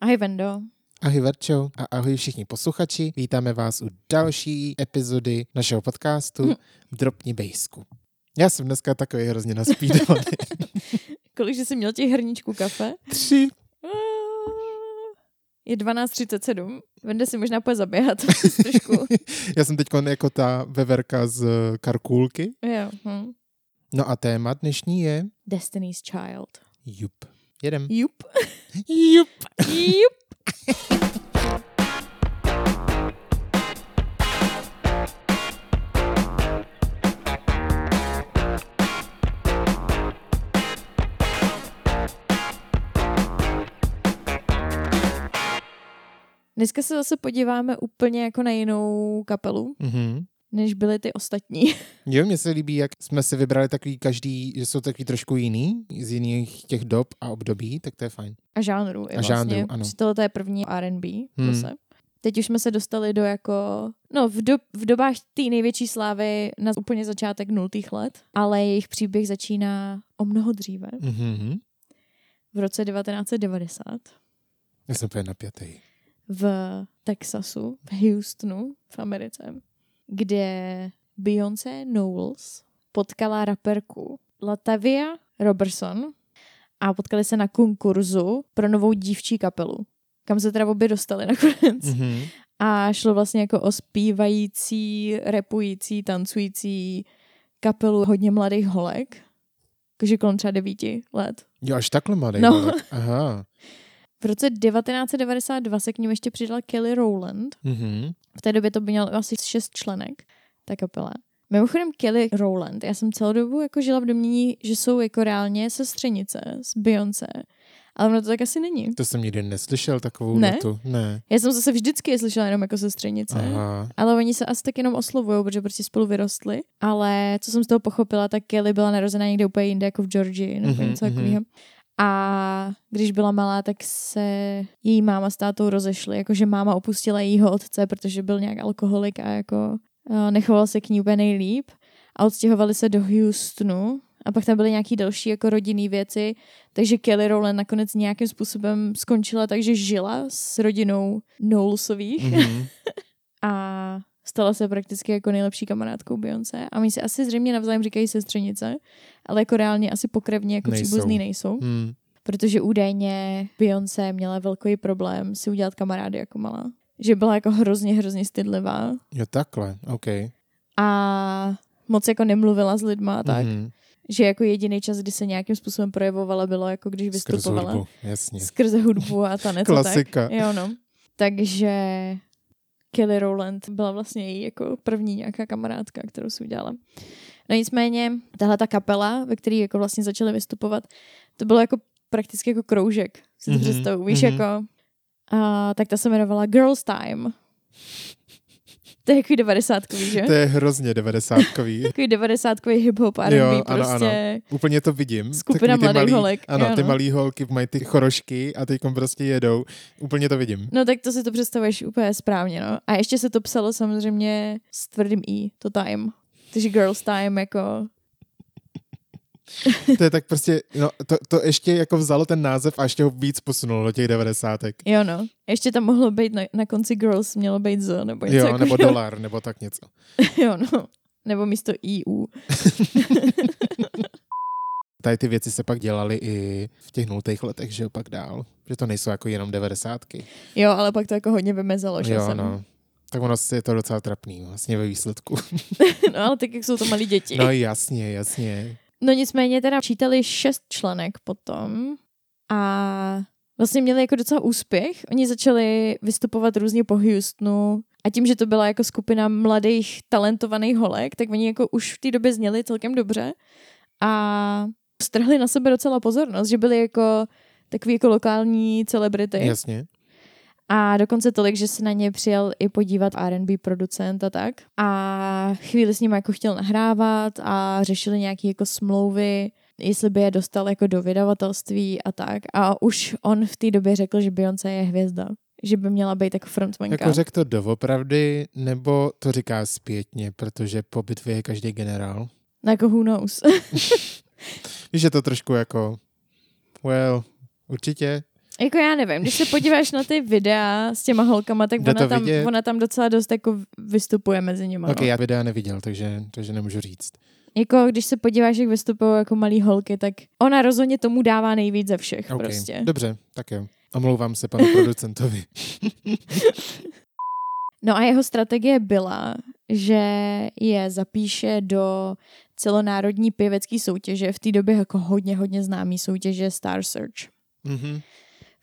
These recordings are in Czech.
Ahoj Vendo. Ahoj Verčo a ahoj všichni posluchači. Vítáme vás u další epizody našeho podcastu Hm. Dropni bejsku. Já jsem dneska takový hrozně naspídovaný. Kolik jsi měl těch hrníčků kafe? Tři. Ah, Je 12.37. Vende si možná půjde zaběhat trošku. Já jsem teď jako ta veverka z Karkulky. Jo. Hm. No a téma dnešní je Destiny's Child. Jup. Jedem. Jup. Jup. Jup. Dneska se zase podíváme úplně jako na jinou kapelu, Mhm. Než byly ty ostatní. Jo, mně se líbí, jak jsme si vybrali takový každý, že jsou takový trošku jiný, z jiných těch dob a období, tak to je fajn. A žánru. A vlastně. žánru, ano. Tohle to je první R&B Hmm. zase. Teď už jsme se dostali do jako, no v, do, v dobách té největší slávy na úplně začátek nultých let, ale jejich příběh začíná o mnoho dříve, Mhm. v roce 1990 Já jsem úplně napjatý. v Texasu, v Houstonu v Americe, kde Beyoncé Knowles potkala raperku Latavia Robertson a potkali se na konkurzu pro novou dívčí kapelu, kam se teda obě dostali nakonec. Mhm. A šlo vlastně jako o zpívající, repující, tancující kapelu hodně mladých holek, jakože kolem třeba devíti let. Jo, až takhle mladý. No. No. Aha. V roce 1992 se k ním ještě přidala Kelly Rowland. Mhm. V té době to by měl asi šest členek, ta kapela. Mimochodem Kelly Rowland, já jsem celou dobu jako žila v domění, že jsou jako reálně sestřenice s Beyoncé, ale ono to tak asi není. To jsem nikdy neslyšel takovou Ne? notu. Ne. Já jsem zase vždycky je slyšela jenom jako sestřenice. Aha. Ale oni se asi tak jenom oslovují, protože prostě spolu vyrostli. Ale co jsem z toho pochopila, tak Kelly byla narozená někde úplně jinde, jako v Georgii nebo Mhm, něco mhm. takového. A když byla malá, tak se její máma s tátou rozešly, jakože máma opustila jejího otce, protože byl nějak alkoholik a jako uh, nechoval se k ní úplně nejlíp. A odstěhovali se do Houstonu a pak tam byly nějaký další jako rodinný věci, takže Kelly Rowland nakonec nějakým způsobem skončila tak, že žila s rodinou Knowlesových Mhm. a stala se prakticky jako nejlepší kamarádkou Beyoncé. A oni si asi zřejmě navzájem říkají sestřenice, ale jako reálně asi pokrevně jako Nejsou. příbuzný nejsou, Hmm. protože údajně Beyoncé měla velký problém si udělat kamarády jako malá. Že byla jako hrozně, hrozně stydlivá Jo, takhle, OK. a moc jako nemluvila s lidma tak. Mhm. Že jako jediný čas, kdy se nějakým způsobem projevovala, bylo jako když vystupovala. hudbu, jasně. Skrze hudbu a tanec a tak. Klasika. Jo, no. Takže Kelly Rowland byla vlastně její jako první nějaká kamarádka, kterou si udělala. No nicméně, tahle ta kapela, ve které jako vlastně začaly vystupovat, to bylo jako prakticky jako kroužek, si to Mhm, představu. Víš, mhm. jako, a, tak ta se jmenovala Girls Time. To je takový devadesátkový, že? To je hrozně devadesátkový. Takový devadesátkový hip-hop R&B, Jo, ano, prostě Úplně to vidím. skupina mladých malý, holek. Ano, jo, ty no. malý holky mají ty chorošky a teď prostě jedou. Úplně to vidím. No tak to si to představuješ úplně správně, no. A ještě se to psalo samozřejmě s tvrdým i, to time. Takže girls time jako... To je tak prostě, no, to, to ještě jako vzalo ten název a ještě ho víc posunulo do těch devadesátek. Jo no. Ještě tam mohlo být na, na konci girls, mělo být z, nebo něco Jo, jako, nebo dolar, nebo tak něco. jo no. Nebo místo EU. Tady ty věci se pak dělaly i v těch nultých letech, že jo, pak dál. Že to nejsou jako jenom devadesátky. Jo, ale pak to jako hodně vymezalo, že Jo, jsem. no. Tak ono je to docela trapný vlastně ve výsledku. no ale tak jak jsou to malí děti. No jasně, jasně. No nicméně teda čítali šest členek potom a vlastně měli jako docela úspěch. Oni začali vystupovat různě po Houstonu a tím, že to byla jako skupina mladých talentovaných holek, tak oni jako už v té době zněli celkem dobře a strhli na sebe docela pozornost, že byli jako takový jako lokální celebrity. Jasně. A dokonce tolik, že se na ně přijel i podívat R&B producent a tak. A chvíli s ním jako chtěl nahrávat a řešili nějaké jako smlouvy, jestli by je dostal jako do vydavatelství a tak. A už on v té době řekl, že Beyoncé je hvězda. Že by měla být jako frontmanka. Jako řekl to doopravdy, nebo to říká zpětně, protože po bitvě je každý generál. No jako who knows. Víš, je to trošku jako, well, určitě. Jako já nevím, když se podíváš na ty videa s těma holkama, tak Jde ona tam, vidět? ona tam docela dost jako vystupuje mezi nimi. Ok, no. já videa neviděl, takže, takže nemůžu říct. Jako když se podíváš, jak vystupují jako malý holky, tak ona rozhodně tomu dává nejvíc ze všech Ok, prostě. dobře, tak jo. Omlouvám se panu producentovi. No a jeho strategie byla, že je zapíše do celonárodní pěvecké soutěže, v té době jako hodně, hodně známý soutěže Star Search. Mhm.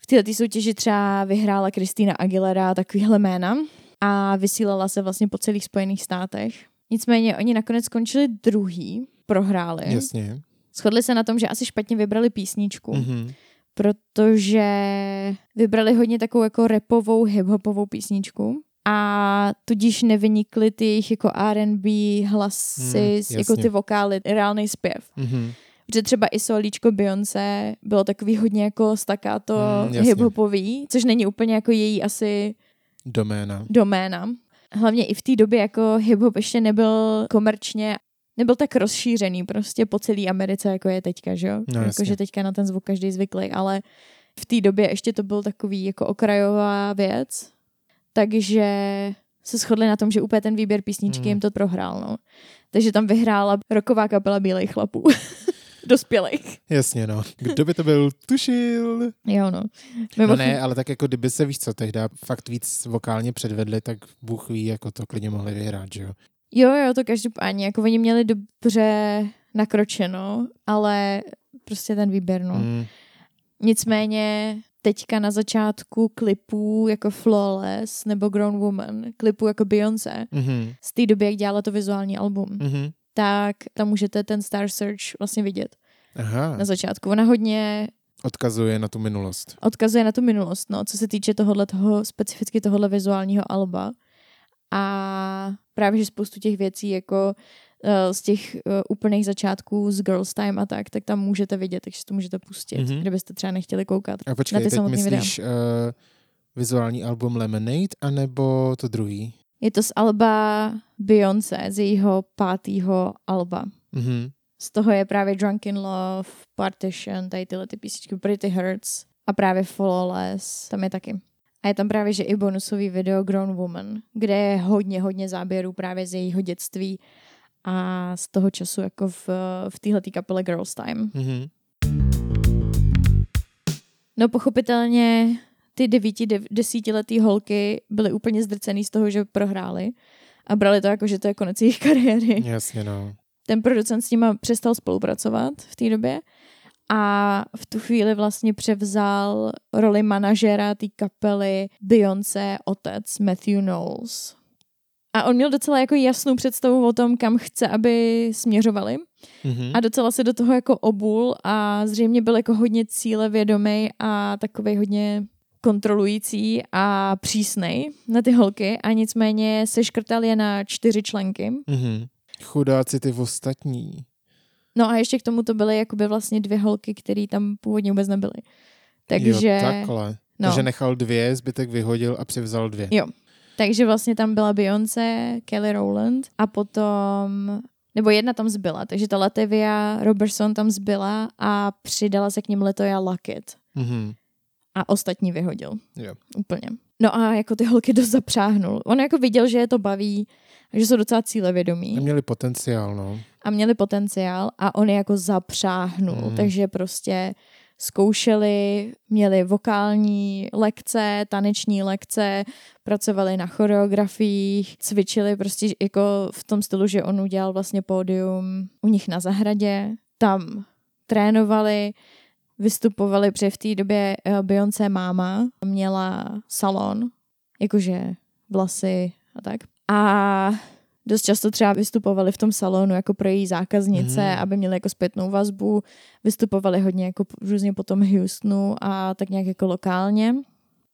V této soutěži třeba vyhrála Kristýna Aguilera takovýhle jména a vysílala se vlastně po celých Spojených státech. Nicméně oni nakonec skončili druhý, prohráli. Jasně. Shodli se na tom, že asi špatně vybrali písničku, Mhm. protože vybrali hodně takovou jako repovou, hiphopovou písničku a tudíž nevynikly ty jejich jako R&B hlasy, Hmm, jako ty vokály, reálný zpěv. Mhm. Protože třeba i solíčko Beyoncé bylo takový hodně jako staccato Hmm, jasně. hiphopový, což není úplně jako její asi Doména. doména. Hlavně i v té době jako hip-hop ještě nebyl komerčně nebyl tak rozšířený prostě po celé Americe, jako je teďka, že jo? No, jako, že teďka na ten zvuk každý zvyklý, ale v té době ještě to byl takový jako okrajová věc, takže se shodli na tom, že úplně ten výběr písničky Hmm. jim to prohrál, no. Takže tam vyhrála roková kapela Bílých chlapů. Dospělých. Jasně, no. Kdo by to byl? Tušil. Jo, no. No Mimochodem- ne, ale tak jako kdyby se, víš co, tehdy fakt víc vokálně předvedli, tak Bůh ví, jako to klidně mohli vyhrát, že jo. Jo, jo, to každopádně, jako oni měli dobře nakročeno, ale prostě ten výběr, no. Mm. Nicméně teďka na začátku klipů jako Flawless nebo Grown Woman, klipů jako Beyoncé, Mhm. z té doby, jak dělala to vizuální album, Mhm. Tak tam můžete ten Star Search vlastně vidět Aha, na začátku. Ona hodně odkazuje na tu minulost. odkazuje na tu minulost, no, co se týče tohohle toho, specificky tohohle vizuálního alba. A právě, že spoustu těch věcí, jako uh, z těch uh, úplných začátků z Girls Time a tak, tak tam můžete vidět, takže si to můžete pustit, Mhm. mm-hmm. kdybyste třeba nechtěli koukat. A Na počkej, ty teď samotný videa. myslíš uh, vizuální album Lemonade, anebo to druhý? Je to z alba Beyoncé, z jejího pátého alba. Mhm. Z toho je právě Drunken Love, Partition, tady tyhle ty písničky, Pretty Hurts a právě Flawless, tam je taky. A je tam právě, že i bonusový video Grown Woman, kde je hodně, hodně záběrů právě z jejího dětství a z toho času jako v, v téhletý kapele Girls Time. Mhm. No pochopitelně ty devíti, dev, desítiletý holky byly úplně zdrcený z toho, že prohrály a brali to jako, že to je konec jejich kariéry. Jasně, no. ten producent s nima přestal spolupracovat v té době a v tu chvíli vlastně převzal roli manažera té kapely Beyoncé otec Matthew Knowles. A on měl docela jako jasnou představu o tom, kam chce, aby směřovali. Mhm. A docela se do toho jako obul a zřejmě byl jako hodně cílevědomý a takový hodně kontrolující a přísnej na ty holky a nicméně se škrtal je na čtyři členky Mhm. Chudáci ty ostatní. No a ještě k tomu to byly jakoby vlastně dvě holky, které tam původně vůbec nebyly. Takže, Jo, takhle. no, Takže nechal dvě, zbytek vyhodil a přivzal dvě. Jo. takže vlastně tam byla Beyoncé, Kelly Rowland a potom, nebo jedna tam zbyla, takže ta Latavia Robertson tam zbyla a přidala se k ním Letoya Luckett Mhm. A ostatní vyhodil. Jo. Úplně. No a jako ty holky dost zapřáhnul. On jako viděl, že je to baví, a že jsou docela cílevědomí. Měli potenciál, no. a měli potenciál a on je jako zapřáhnul, mm. takže prostě zkoušeli, měli vokální lekce, taneční lekce, pracovali na choreografiích, cvičili prostě jako v tom stylu, že on udělal vlastně pódium u nich na zahradě, tam trénovali, vystupovali, protože v té době eh, Beyoncé máma měla salon, jakože vlasy a tak. A dost často třeba vystupovali v tom salonu jako pro její zákaznice, mm. aby měli jako zpětnou vazbu. Vystupovali hodně jako různě po tom Houstonu a tak nějak jako lokálně.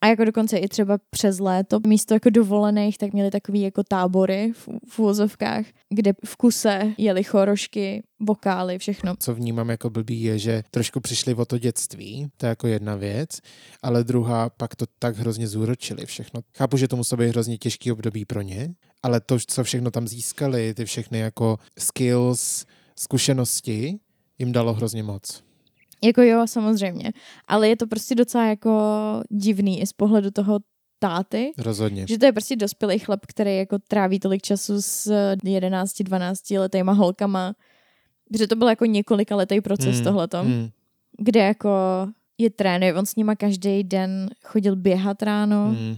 A jako dokonce i třeba přes léto, místo jako dovolených, tak měli takový jako tábory v, v úvozovkách, kde v kuse jeli chorošky, vokály, všechno. Co vnímám jako blbý je, že trošku přišli o to dětství, to je jako jedna věc, ale druhá pak to tak hrozně zúročili všechno. Chápu, že to muselo být hrozně těžký období pro ně, ale to, co všechno tam získali, ty všechny jako skills, zkušenosti, jim dalo hrozně moc. Jako jo, samozřejmě. Ale je to prostě docela jako divný i z pohledu toho táty. Rozhodně. Že to je prostě dospělý chlap, který jako tráví tolik času s 11-12 letýma holkama. Že to byl jako několika letý proces Mm, tohleto. Mm. Kde jako je trénuje, on s nima každý den chodil běhat ráno Mm.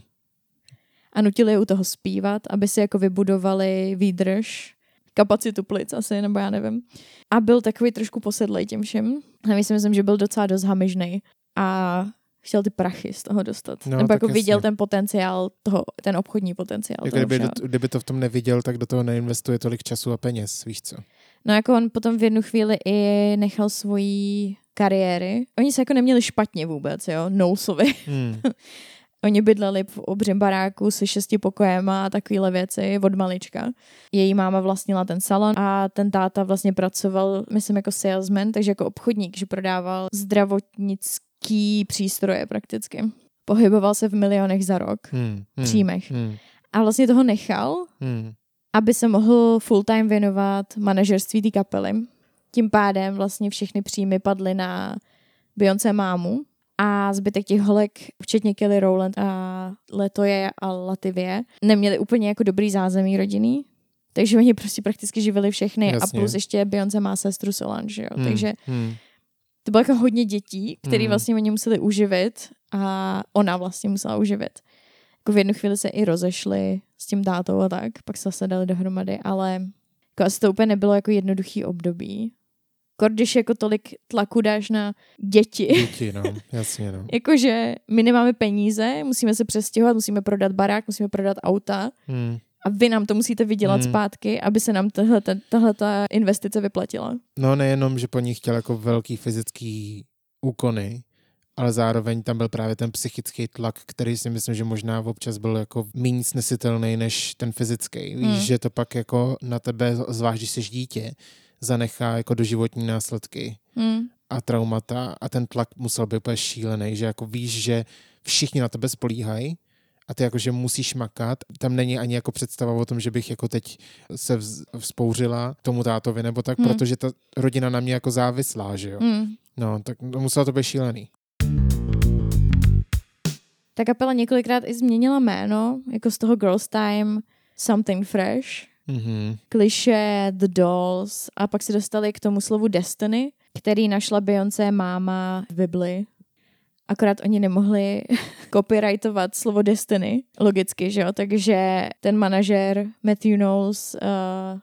a nutili je u toho zpívat, aby si jako vybudovali výdrž, kapacitu plic asi, nebo já nevím. A byl takový trošku posedlej tím všem. A my si myslím, že byl docela dost hamižnej a chtěl ty prachy z toho dostat. No, nebo jako viděl jasně. ten potenciál toho, ten obchodní potenciál Jako toho kdyby, všeho. do, kdyby to v tom neviděl, tak do toho neinvestuje tolik času a peněz, víš co? No jako on potom v jednu chvíli i nechal svoji kariéry. Oni se jako neměli špatně vůbec, jo, Noulsovi. Mm. Oni bydleli v obřím baráku se šesti pokojema a takovéhle věci od malička. Její máma vlastnila ten salon a ten táta vlastně pracoval, myslím, jako salesman, takže jako obchodník, že prodával zdravotnický přístroje prakticky. Pohyboval se v milionech za rok, Mm. Mm. příjmech. Mm. A vlastně toho nechal, Mm. aby se mohl full time věnovat manažerství té kapely. Tím pádem vlastně všechny příjmy padly na Beyoncé mámu a zbytek těch holek, včetně Kelly Rowland a Letoje a Lativie, neměli úplně jako dobrý zázemí rodinný. Takže oni prostě prakticky živili všechny Jasně. a plus ještě Beyoncé má sestru Solange, jo. Mm. Takže Mm. to bylo jako hodně dětí, který Mm. vlastně oni museli uživit a ona vlastně musela uživit. Jako v jednu chvíli se i rozešli s tím tátou a tak, pak se zase dali dohromady, ale jako asi to úplně nebylo jako jednoduchý období. Kor, když jako tolik tlaku dáš na děti, Děti, no, jasně, no. jakože my nemáme peníze, musíme se přestěhovat, musíme prodat barák, musíme prodat auta Mm. a vy nám to musíte vydělat Hmm. zpátky, aby se nám tahle, tahle ta investice vyplatila. No nejenom, že po nich chtěl jako velký fyzický úkony, ale zároveň tam byl právě ten psychický tlak, který si myslím, že možná občas byl jako méně snesitelný než ten fyzický. Víš, Hmm. že to pak jako na tebe, zvlášť když jsi dítě, zanechá jako doživotní následky Hmm. a traumata a ten tlak musel být úplně šílený, že jako víš, že všichni na tebe spolíhají a ty jakože musíš makat. Tam není ani jako představa o tom, že bych jako teď se vz- vzpouřila tomu tátovi nebo tak, Hmm. protože ta rodina na mě jako závislá, že jo. Hmm. No, tak to muselo to být šílený. Ta kapela několikrát i změnila jméno, jako z toho Girls Time Something Fresh, Mhm. kliše The Dolls a pak se dostali k tomu slovu Destiny, který našla Beyoncé máma v Bibli. Akorát oni nemohli copyrightovat slovo Destiny, logicky, že jo, takže ten manažer Matthew Knowles uh,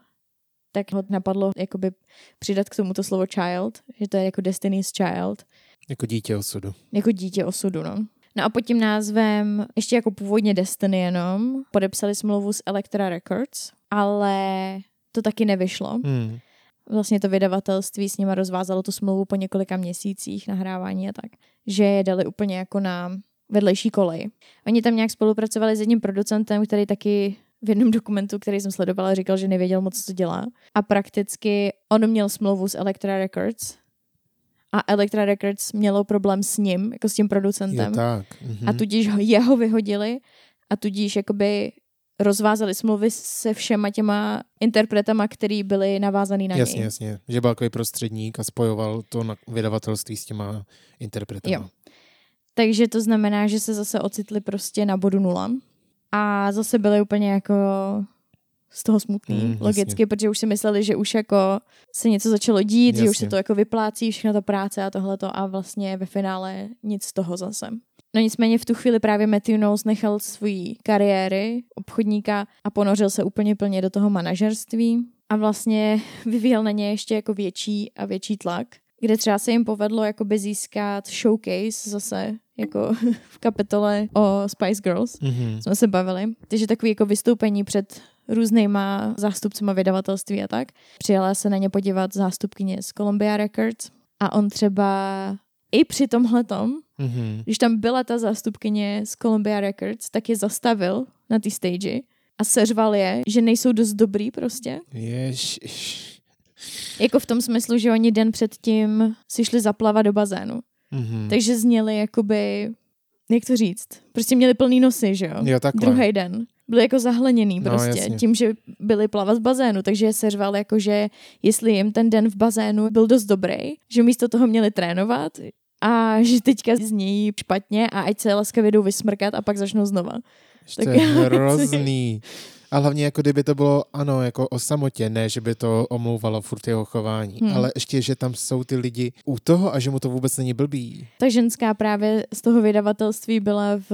tak ho napadlo jakoby přidat k tomuto slovo child, že to je jako Destiny's Child, Jako dítě osudu. jako dítě osudu, no. No a pod tím názvem, ještě jako původně Destiny jenom, podepsali smlouvu s Elektra Records, ale to taky nevyšlo. Hmm. Vlastně to vydavatelství s nima rozvázalo tu smlouvu po několika měsících nahrávání a tak, že je dali úplně jako na vedlejší kolej. Oni tam nějak spolupracovali s jedním producentem, který taky v jednom dokumentu, který jsem sledovala, říkal, že nevěděl moc, co dělá. A prakticky on měl smlouvu s Elektra Records a Elektra Records mělo problém s ním, jako s tím Je producentem. tak. Mhm. A tudíž ho, jeho vyhodili a tudíž jakoby rozvázali smlouvy se všema těma interpretama, který byli navázaný na Jasně, něj. jasně. Že byl takový prostředník a spojoval to na vydavatelství s těma interpretama. Jo. Takže to znamená, že se zase ocitli prostě na bodu nula a zase byli úplně jako z toho smutný, Mm, mm, jasně. logicky, protože už si mysleli, že už jako se něco začalo dít, že už Jasně. se to jako vyplácí, všechna ta práce a tohleto a vlastně ve finále nic z toho zase. No nicméně v tu chvíli právě Matthew Knowles nechal svůj kariéry obchodníka a ponořil se úplně plně do toho manažerství a vlastně vyvíjel na ně ještě jako větší a větší tlak, kde třeba se jim povedlo jakoby získat showcase zase jako v kapitole o Spice Girls Mhm. jsme se bavili. Takže takový jako vystoupení před různýma zástupcema vydavatelství a tak. Přijela se na ně podívat zástupkyně z Columbia Records a on třeba i při tomhletom, Mhm. když tam byla ta zástupkyně z Columbia Records, tak je zastavil na té stage a seřval je, že nejsou dost dobrý prostě. Ježiš. Jako v tom smyslu, že oni den předtím si šli zaplavat do bazénu. Mhm. Takže zněli jakoby, jak to říct, prostě měli plný nosy, že jo? Jo, takhle. Druhý den. Byli jako zahleněný No, prostě jasně. tím, že byli plavat v bazénu, takže seřval jako, že jestli jim ten den v bazénu byl dost dobrý, že místo toho měli trénovat a že teďka znějí špatně a ať se laskavě jdou vysmrkat a pak začnou znova. To Tak hrozný. A hlavně jako kdyby to bylo, ano, jako o samotě, ne, že by to omlouvalo furt jeho chování, Hmm. ale ještě, že tam jsou ty lidi u toho a že mu to vůbec není blbý. Ta ženská právě z toho vydavatelství byla v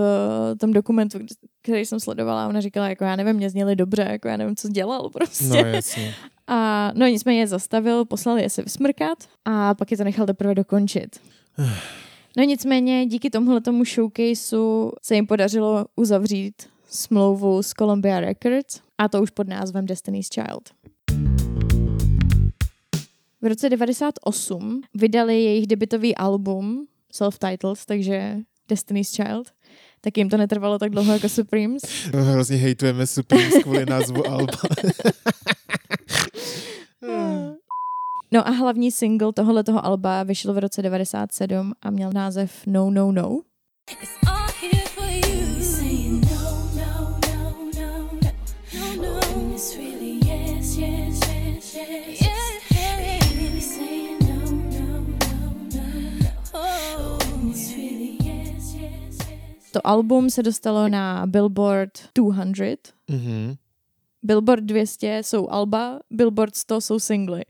tom dokumentu, který jsem sledovala. Ona říkala, jako já nevím, mě zněli dobře, jako já nevím, co dělal prostě. No jasně. A no nicméně je zastavil, poslal je se vysmrkat a pak je to nechal teprve dokončit. No nicméně díky tomuhle tomu showcaseu se jim podařilo uzavřít smlouvu s Columbia Records a to už pod názvem Destiny's Child. V roce 98 vydali jejich debitový album Self-Titled, takže Destiny's Child. Tak jim to netrvalo tak dlouho jako Supremes. No, hrozně hejtujeme Supremes kvůli názvu Alba. No a hlavní single tohohle toho alba vyšel v roce 97 a měl název No No No. It's all here for you. Really yes, yes, yes, yes. Yes. To album se dostalo na Billboard 200. Mhm. Billboard 200 jsou alba, Billboard 100 jsou singly.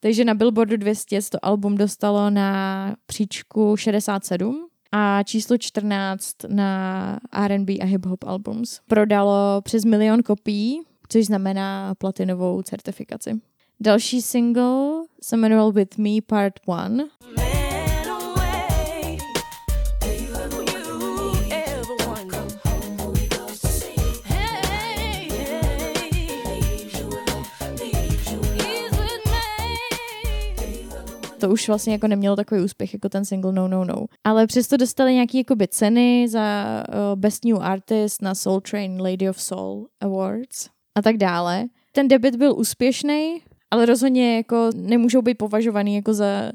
Takže na Billboardu 200 se to album dostalo na příčku 67 a číslo 14 na R&B a hip-hop albums. Prodalo přes milion kopií, což znamená platinovou certifikaci. Další single se jmenoval With Me Part 1 Man away. Do you ever, you ever wonder? Holy Ghost to už vlastně jako nemělo takový úspěch jako ten single No No No. Ale přesto dostali nějaký jakoby ceny za uh, Best New Artist na Soul Train Lady of Soul Awards a tak dále. Ten debut byl úspěšný, ale rozhodně jako nemůžou být považovaný jako za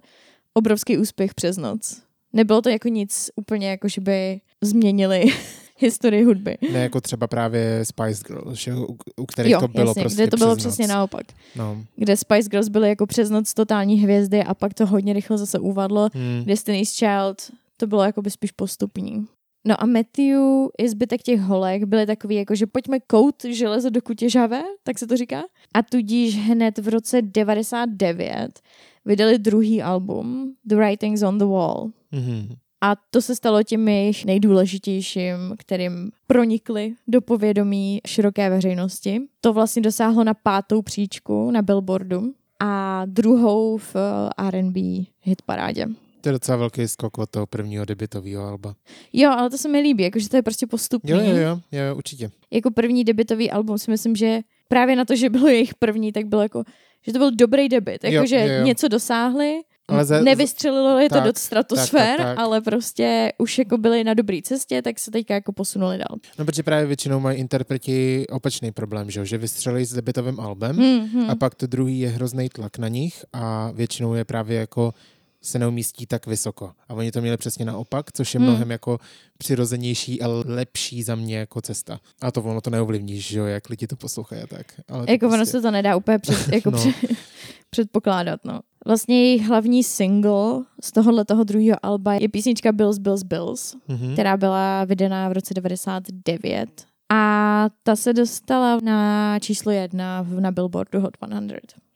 obrovský úspěch přes noc. Nebylo to jako nic úplně jako, že by změnili historii hudby. Ne jako třeba právě Spice Girls, že, u, u kterých Jo, to bylo jasně, prostě kde to bylo přes přesně noc. naopak. No. Kde Spice Girls byly jako přes noc totální hvězdy a pak to hodně rychle zase uvadlo. Hmm. Destiny's Child, to bylo jako by spíš postupní. No a Matthew i zbytek těch holek byli takový jako, že pojďme kout železo do kutě žavé, tak se to říká. A tudíž hned v roce 99 vydali druhý album The Writings on the Wall. Mhm. A to se stalo tím jejich nejdůležitějším, kterým pronikli do povědomí široké veřejnosti. To vlastně dosáhlo na pátou příčku na Billboardu a druhou v R&B hitparádě. To je docela velký skok od toho prvního debitového alba. Jo, ale to se mi líbí, jakože to je prostě postupný. Jo, jo, jo, jo, určitě. Jako první debitový album si myslím, že právě na to, že bylo jejich první, tak bylo jako, že to byl dobrý debit. Jakože něco dosáhli, Ale za- nevystřelilo je to tak, do stratosfér, tak, tak. ale prostě už jako byli na dobré cestě, tak se teďka jako posunuli dál. No, protože právě většinou mají interpreti opačný problém, že, jo? že vystřelí s debitovým albem Hmm, hmm. a pak to druhý je hrozný tlak na nich a většinou je právě jako se neumístí tak vysoko. A oni to měli přesně naopak, což je Hmm. mnohem jako přirozenější a lepší za mě jako cesta. A to ono to neovlivníš, že jo, jak lidi to poslouchají a tak. Ale Jako ono prostě... se to nedá úplně před, jako No. no. předpokládat, no. Vlastně jejich hlavní single z tohohle toho druhého alba je písnička Bills, Bills, Bills, Mhm. která byla vydaná v roce 99. A ta se dostala na číslo jedna v- na Billboardu Hot 100.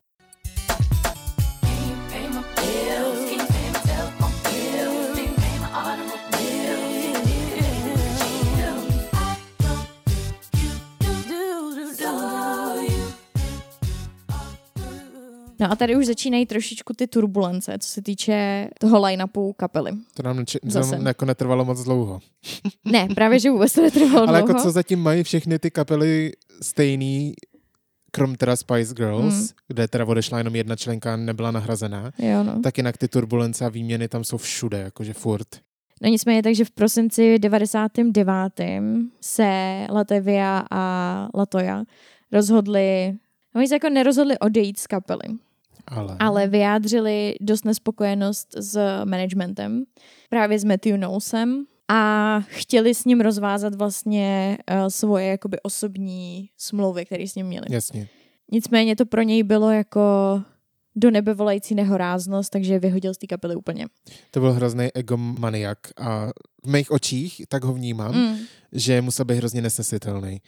No a tady už začínají trošičku ty turbulence, co se týče toho line-upu kapely. To nám, neči- Zase. nám jako netrvalo moc dlouho. Ne, právě, že vůbec to netrvalo Ale dlouho. jako co zatím mají všechny ty kapely stejný, krom teda Spice Girls, Mm. kde teda odešla jenom jedna členka, nebyla nahrazená, Jo, no. tak jinak ty turbulence a výměny tam jsou všude, jakože furt. No nicméně, takže v prosinci 99. se Latevia a Latoja rozhodli, no oni se jako nerozhodli odejít z kapely, Ale, ale vyjádřili dost nespokojenost s managementem, právě s Matthew Knowlesem a chtěli s ním rozvázat vlastně uh, svoje jakoby osobní smlouvy, které s ním měli. Jasně. Nicméně to pro něj bylo jako do nebe volající nehoráznost, takže vyhodil z té kapely úplně. To byl hrozný egomaniak a v mých očích tak ho vnímám, Mm. že musel být hrozně nesnesitelný.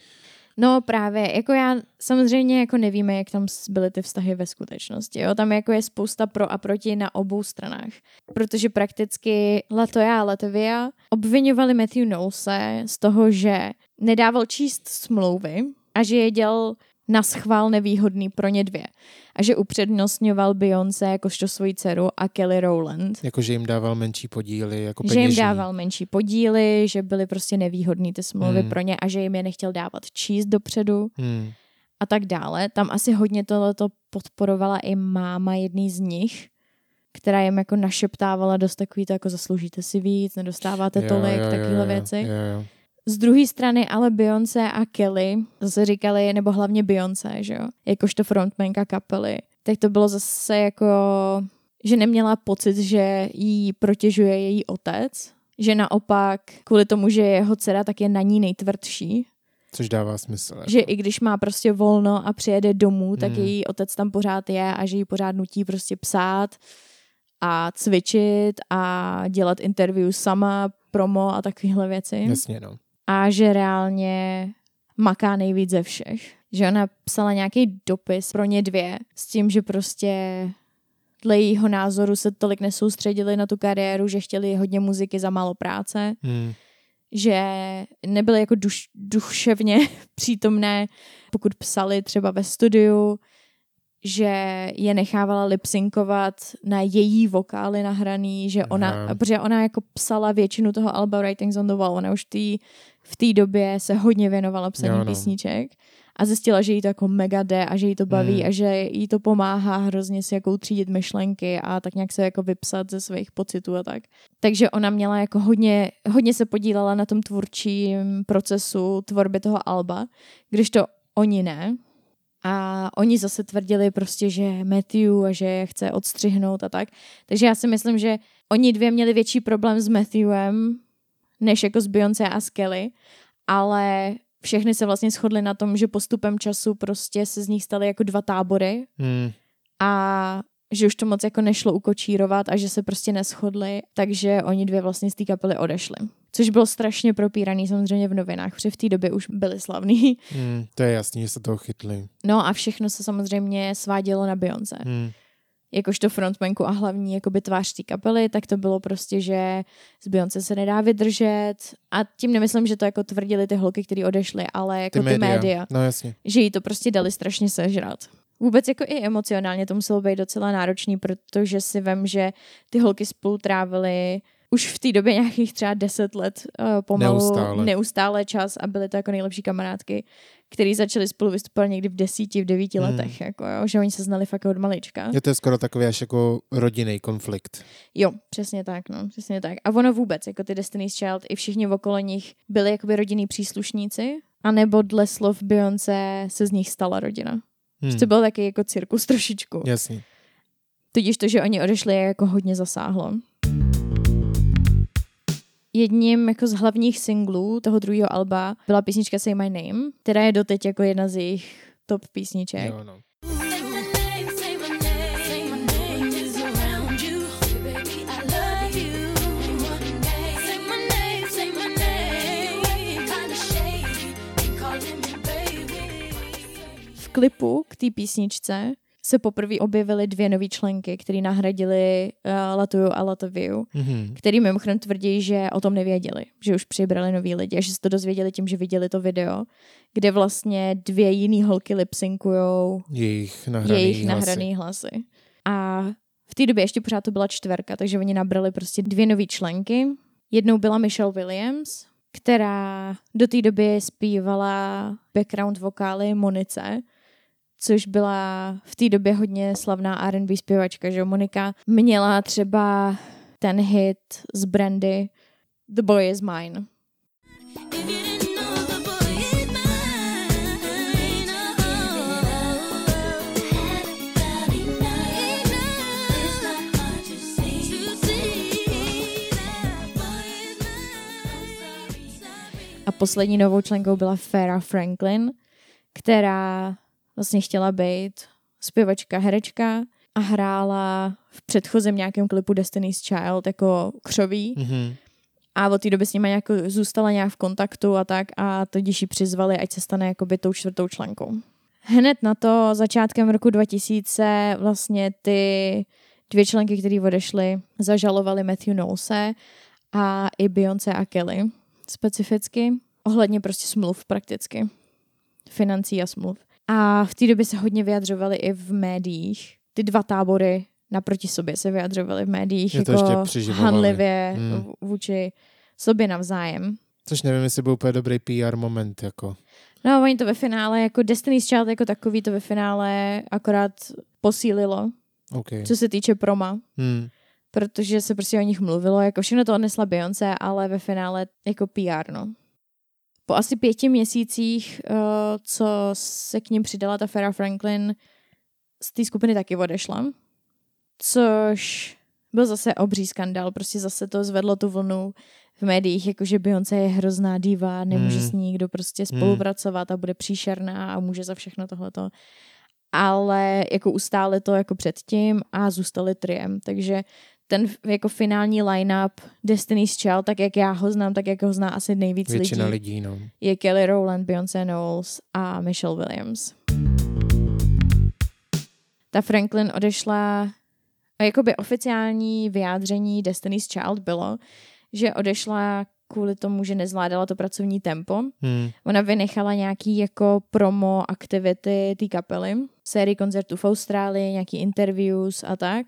No právě, jako já samozřejmě jako nevíme, jak tam byly ty vztahy ve skutečnosti. Jo? Tam jako je spousta pro a proti na obou stranách. Protože prakticky Latoya a Latvia obvinovali Matthew Knowlese z toho, že nedával číst smlouvy a že je dělal na schvál nevýhodný pro ně dvě. A že upřednostňoval Beyoncé jakožto svoji dceru a Kelly Rowland. Jakože jim dával menší podíly, jako Že jim peněžní. dával menší podíly, že byly prostě nevýhodný ty smlouvy Hmm. pro ně a že jim je nechtěl dávat číst dopředu Hmm. a tak dále. Tam asi hodně tohleto podporovala i máma jedný z nich, která jim jako našeptávala dost takový to, jako zasloužíte si víc, nedostáváte Jo, tolik, jo, jo, takovéhle jo, věci. Jo, jo. Z druhé strany ale Beyoncé a Kelly zase říkali, nebo hlavně Beyoncé, že jo, jakožto frontmanka kapely, tak to bylo zase jako, že neměla pocit, že jí protěžuje její otec, že naopak kvůli tomu, že je jeho dcera, tak je na ní nejtvrdší, Což dává smysl. že jako. i když má prostě volno a přijede domů, tak Hmm. její otec tam pořád je a že ji pořád nutí prostě psát a cvičit a dělat interview sama, promo a takovéhle věci. Jasně, no. A že reálně maká nejvíc ze všech. Že ona psala nějaký dopis pro ně dvě s tím, že prostě dle jejího názoru se tolik nesoustředili na tu kariéru, že chtěli hodně muziky za málo práce Hmm. že nebyly jako duš, duševně přítomné, pokud psali třeba ve studiu, že je nechávala lipsynkovat na její vokály nahraný, že ona, Aha. protože ona jako psala většinu toho Alba Writings on the Wall, ona už tý, v té době se hodně věnovala psaní Jo, no. písniček a zjistila, že jí to jako mega jde a že jí to baví Hmm. a že jí to pomáhá hrozně si jako utřídit myšlenky a tak nějak se jako vypsat ze svých pocitů a tak. Takže ona měla jako hodně, hodně se podílela na tom tvůrčím procesu tvorby toho alba, když to oni ne. A oni zase tvrdili prostě, že Matthew a že je chce odstřihnout a tak. Takže já si myslím, že oni dvě měli větší problém s Matthewem, než jako s Beyoncé a s Kelly, ale všechny se vlastně shodly na tom, že postupem času prostě se z nich staly jako dva tábory Hmm. a že už to moc jako nešlo ukočírovat a že se prostě neschodli, takže oni dvě vlastně z té kapely odešly. Což bylo strašně propíraný samozřejmě v novinách, protože v té době už byli slavní. Hmm. To je jasný, že se toho chytli. No a všechno se samozřejmě svádělo na Beyoncé. Hmm. Jakožto frontmanku a hlavní jakoby tvář té kapely, tak to bylo prostě, že z Beyoncé se nedá vydržet a tím nemyslím, že to jako tvrdili ty holky, které odešly, ale jako ty, ty média No jasně. že jí to prostě dali strašně sežrat. Vůbec jako i emocionálně to muselo být docela náročný, protože si vem, že ty holky spolu trávily už v té době nějakých třeba deset let uh, pomalu Neustále. neustále čas a byly to jako nejlepší kamarádky, který začaly spolu vystupovat někdy v desíti, v devíti Hmm. letech, jako jo, že oni se znali fakt od malička. Je to je skoro takový až jako rodinný konflikt. Jo, přesně tak, no, přesně tak. A ono vůbec, jako ty Destiny's Child, i všichni okolo nich byli jakoby rodinní příslušníci, anebo dle slov Beyoncé se z nich stala rodina. Hmm. To byl taky jako cirkus trošičku. Jasně. Tudíž to, že oni odešli, je jako hodně zasáhlo. Jedním jako z hlavních singlů toho druhého alba byla písnička Say My Name, která je doteď jako jedna z jejich top písniček. Jo, no. V klipu k té písničce se poprvé objevily dvě nové členky, které nahradily uh, Latuju a Lataviu, Mhm. který mimochodem tvrdí, že o tom nevěděli, že už přibrali noví lidi a že se to dozvěděli tím, že viděli to video, kde vlastně dvě jiný holky lipsynkujou Jejich nahraný jejich hlasy. nahraný hlasy. A v té době ještě pořád to byla čtverka, takže oni nabrali prostě dvě nové členky. Jednou byla Michelle Williams, která do té doby zpívala background vokály Monice, což byla v té době hodně slavná R&B zpěvačka, že? Monika měla třeba ten hit z Brandy The Boy Is Mine. Mine. poslední novou členkou byla Farah Franklin, která vlastně chtěla být zpěvačka, herečka a hrála v předchozím nějakém klipu Destiny's Child jako křoví Mhm. a od té doby s nimi jako zůstala nějak v kontaktu a tak a tudíž ji přizvali, ať se stane jakoby tou čtvrtou členkou. Hned na to začátkem roku 2000 vlastně ty dvě členky, které odešly, zažalovali Matthew Knowlese a i Beyoncé a Kelly specificky, ohledně prostě smluv prakticky, financí a smluv. A v té době se hodně vyjadřovali i v médiích. Ty dva tábory naproti sobě se vyjadřovali v médiích Že to ještě jako hanlivě Hmm. vůči sobě navzájem. Což nevím, jestli byl úplně dobrý PR moment, jako. No, oni to ve finále, jako Destiny's Child jako takový to ve finále akorát posílilo, OK. co se týče proma, Hmm. protože se prostě o nich mluvilo, jako všechno to odnesla Beyoncé, ale ve finále jako PR, no. Po asi pěti měsících, uh, co se k ním přidala ta Farah Franklin, z té skupiny taky odešla, což byl zase obří skandál, prostě zase to zvedlo tu vlnu v médiích, jakože Beyoncé je hrozná diva, nemůže Hmm. s ní nikdo prostě spolupracovat a bude příšerná a může za všechno tohleto. Ale jako ustáli to jako předtím a zůstali triem, takže ten jako finální line-up Destiny's Child, tak jak já ho znám, tak jak ho zná asi nejvíc Většina lidí, lidí, no. je Kelly Rowland, Beyoncé Knowles a Michelle Williams. Ta Franklin odešla a jakoby oficiální vyjádření Destiny's Child bylo, že odešla kvůli tomu, že nezvládala to pracovní tempo. Hmm. Ona vynechala nějaký jako promo aktivity té kapely, sérii koncertů v Austrálii, nějaký interviews a tak.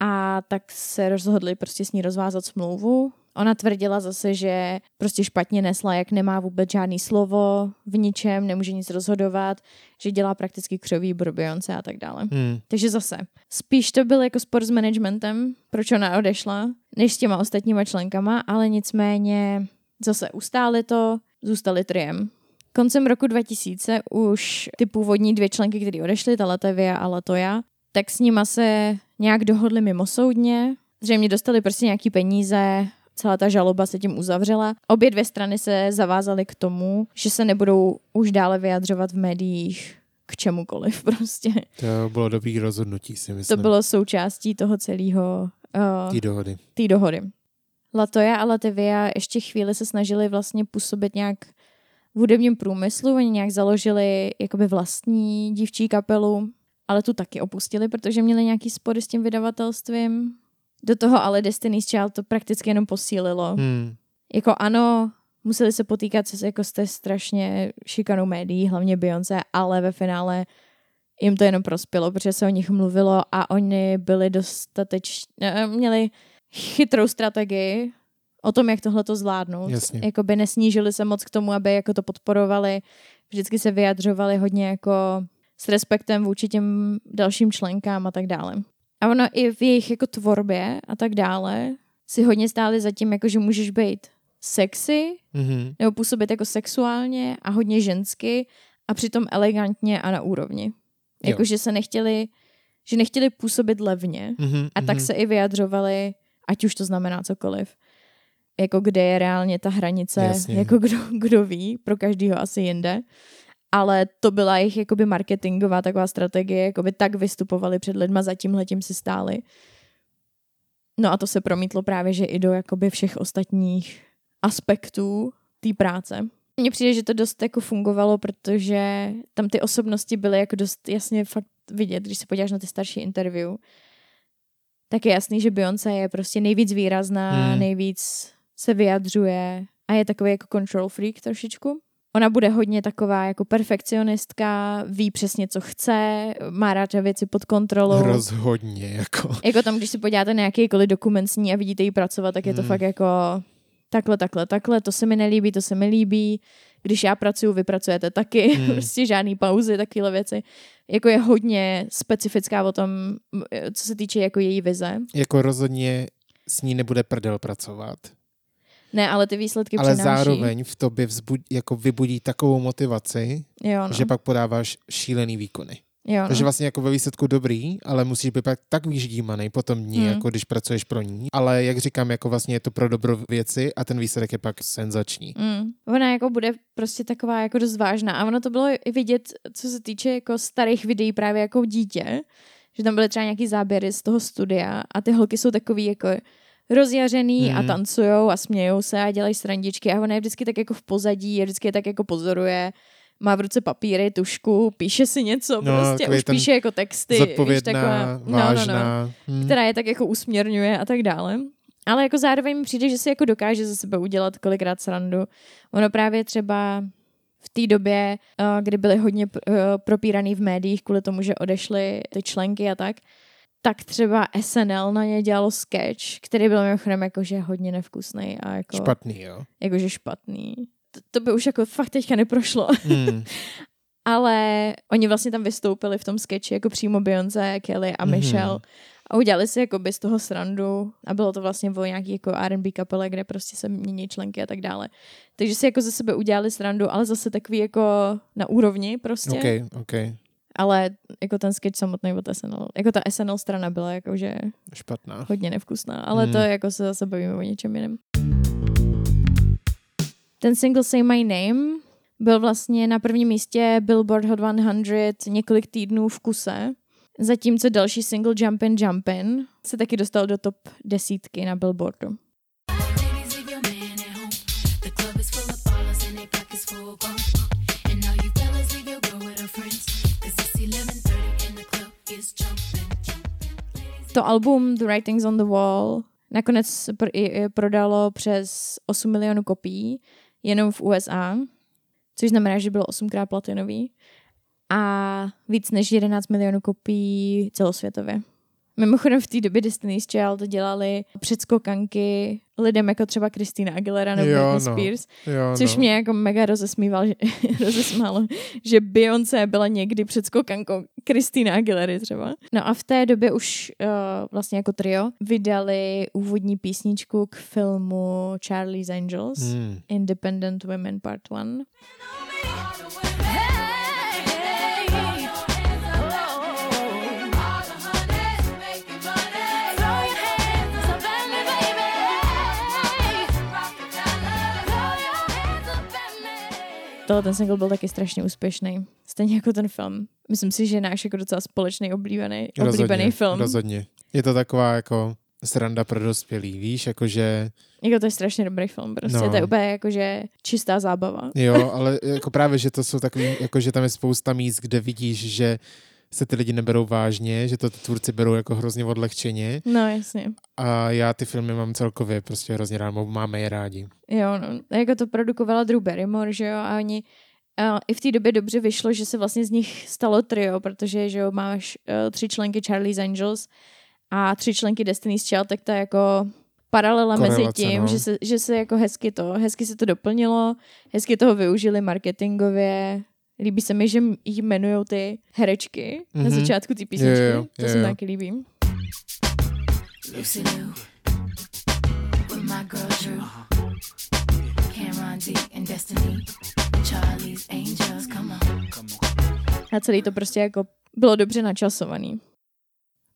A tak se rozhodli prostě s ní rozvázat smlouvu. Ona tvrdila zase, že prostě špatně nesla, jak nemá vůbec žádný slovo v ničem, nemůže nic rozhodovat, že dělá prakticky křoví pro Beyoncé a tak dále. Hmm. Takže zase, spíš to byl jako spor s managementem, proč ona odešla, než s těma ostatníma členkama, ale nicméně zase ustáli to, zůstali triem. Koncem roku 2000 už ty původní dvě členky, které odešly, ta Latavia a Latoja, tak s nima se nějak dohodli mimosoudně, zřejmě dostali prostě nějaký peníze, celá ta žaloba se tím uzavřela. Obě dvě strany se zavázaly k tomu, že se nebudou už dále vyjadřovat v médiích k čemukoliv prostě. To bylo dobrý rozhodnutí, si myslím. To bylo součástí toho celého uh, Té dohody. té dohody. Latoja a Lativia ještě chvíli se snažili vlastně působit nějak v hudebním průmyslu, oni nějak založili jakoby vlastní dívčí kapelu, ale tu taky opustili, protože měli nějaký spory s tím vydavatelstvím. Do toho ale Destiny's Child to prakticky jenom posílilo. Hmm. Jako ano, museli se potýkat se jako s té strašně šikanou médií, hlavně Beyoncé, ale ve finále jim to jenom prospělo, protože se o nich mluvilo a oni byli dostatečně, měli chytrou strategii o tom, jak tohle to zvládnout. Jasně. Jakoby nesnížili se moc k tomu, aby jako to podporovali, vždycky se vyjadřovali hodně jako s respektem vůči těm dalším členkám a tak dále. A ono i v jejich jako tvorbě a tak dále si hodně stáli za tím, jako že můžeš být sexy Mhm. nebo působit jako sexuálně a hodně žensky a přitom elegantně a na úrovni. Jo. Jako, že se nechtěli, že nechtěli působit levně Mhm. a tak mhm. se i vyjadřovali, ať už to znamená cokoliv. Jako kde je reálně ta hranice, Jasně. jako kdo, kdo ví, pro každýho asi jinde. Ale to byla jejich jakoby marketingová taková strategie, jakoby tak vystupovali před lidma, za tímhletím si stáli. No a to se promítlo právě, že i do jakoby všech ostatních aspektů té práce. Mně přijde, že to dost jako fungovalo, protože tam ty osobnosti byly jako dost jasně fakt vidět, když se podíváš na ty starší interview, tak je jasný, že Beyoncé je prostě nejvíc výrazná, Hmm. hmm. nejvíc se vyjadřuje a je takový jako control freak trošičku. Ona bude hodně taková jako perfekcionistka, ví přesně, co chce, má ráda věci pod kontrolou. Rozhodně, jako. Jako tam, když si podíváte na jakýkoliv dokument s ní a vidíte jí pracovat, tak je to Hmm. fakt jako takhle, takhle, takhle, to se mi nelíbí, to se mi líbí. Když já pracuju, vy pracujete taky, Hmm. prostě žádný pauzy, takovéhle věci. Jako je hodně specifická o tom, co se týče jako její vize. Jako rozhodně s ní nebude prdel pracovat. Ne, ale ty výsledky ale přináší. zároveň v tobě vzbud, jako vybudí takovou motivaci, jo, no. že pak podáváš šílený výkony. Jo, Takže no. vlastně jako ve výsledku dobrý, ale musíš být pak tak vyždímaný po tom dní, Hmm. jako když pracuješ pro ní. Ale jak říkám, jako vlastně je to pro dobro věci a ten výsledek je pak senzační. Mm. Ona jako bude prostě taková jako dost vážná. A ono to bylo i vidět, co se týče jako starých videí právě jako dítě, že tam byly třeba nějaký záběry z toho studia a ty holky jsou takový jako rozjařený Mhm. a tancujou a smějou se a dělají srandičky a ona je vždycky tak jako v pozadí a vždycky je tak jako pozoruje má v ruce papíry, tušku, píše si něco, No, prostě už píše jako texty. víš, taková, no, vážná. hm. která je tak jako usměrňuje a tak dále. Ale jako zároveň mi přijde, že si jako dokáže ze sebe udělat kolikrát srandu. Ono právě třeba v té době, eh, kdy byly hodně eh, propíraný v médiích kvůli tomu, že odešly ty členky a tak, tak třeba SNL na ně dělalo sketch, který byl mimochodem jakože hodně nevkusný a jako, Špatný, jo. jakože špatný. To, to by už jako fakt teďka neprošlo. Hmm. Ale oni vlastně tam vystoupili v tom sketchi jako přímo Beyoncé, Kelly a Mhm. Michelle a udělali si jako z toho srandu a bylo to vlastně o nějaký jako R&B kapele, kde prostě se mění členky a tak dále. Takže si jako ze sebe udělali srandu, ale zase takový jako na úrovni prostě. OK, OK. Ale jako ten sketch samotný od SNL, jako ta SNL strana byla jakože Špatná. hodně nevkusná, ale Hmm. to jako se zase bavíme o něčem jiném. Ten single Say My Name byl vlastně na prvním místě Billboard Hot 100 několik týdnů v kuse, zatímco další single Jumpin' Jumpin' se taky dostal do top desítky na Billboardu. To album The Writings on the Wall nakonec pr- i- i prodalo přes 8 milionů kopií jenom v USA, což znamená, že bylo 8krát platinový a víc než 11 milionů kopií celosvětově. Mimochodem v té době Destiny's Child to dělali předskokanky lidem jako třeba Christina Aguilera nebo Jo, Britney no. Spears, Jo, což no. mě jako mega rozesmíval, že, rozesmálo, že Beyoncé byla někdy předskokankou Christina Aguilery třeba. No a v té době už uh, vlastně jako trio vydali úvodní písničku k filmu Charlie's Angels, Hmm. Independent Women Part 1. Tohle ten single byl taky strašně úspěšný. Stejně jako ten film. Myslím si, že je náš jako docela společný oblíbený, oblíbený film. Rozhodně. Je to taková jako sranda pro dospělý, víš, jakože Jako to je strašně dobrý film, prostě No. to je úplně jakože čistá zábava. jo, ale jako právě, že to jsou takový, jako že tam je spousta míst, kde vidíš, že se ty lidi neberou vážně, že to ty tvůrci berou jako hrozně odlehčeně No jasně. a já ty filmy mám celkově prostě hrozně rád, máme je rádi. Jo, no. Jako to produkovala Drew Barrymore, že jo, a oni a i v té době dobře vyšlo, že se vlastně z nich stalo trio, protože, že jo, máš uh, tři členky Charlie's Angels a tři členky Destiny's Child, tak to je jako paralela mezi Korelace, tím, no. že, se, že se jako hezky to, hezky se to doplnilo, hezky toho využili marketingově. Líbí se mi, že jí jmenují ty herečky mm-hmm. na Mhm. začátku té písničky. Jo, jo, to jo, se mi taky líbí. Lucy Liu with my girl Drew. Cameron D and Destiny. Charlie's Angels, come on. A celý to prostě jako bylo dobře načasovaný.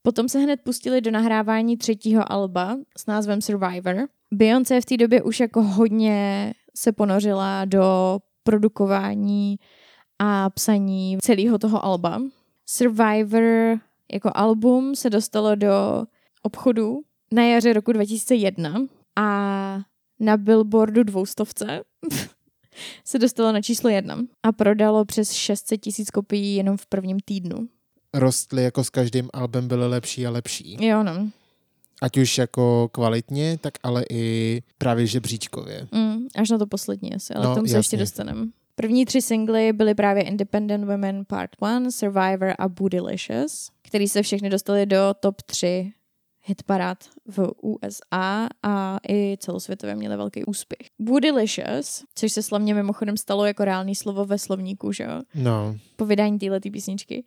Potom se hned pustili do nahrávání třetího alba s názvem Survivor. Beyoncé v té době už jako hodně se ponořila do produkování a psaní celého toho alba. Survivor jako album se dostalo do obchodu na jaře roku 2001 a na Billboardu dvoustovce se dostalo na číslo jedna a prodalo přes 600 tisíc kopií jenom v prvním týdnu. Rostly jako s každým albem byly lepší a lepší. Jo, no. Ať už jako kvalitně, tak ale i právě žebříčkově. Mm, až na to poslední asi, ale No, k tomu se jasně. ještě dostaneme. První tři singly byly právě Independent Women Part 1, Survivor a Bootylicious, který se všechny dostali do top 3 hitparád v USA a i celosvětově měli velký úspěch. Bootylicious, což se slavně mimochodem stalo jako reálný slovo ve slovníku, že jo? No, po vydání této písničky,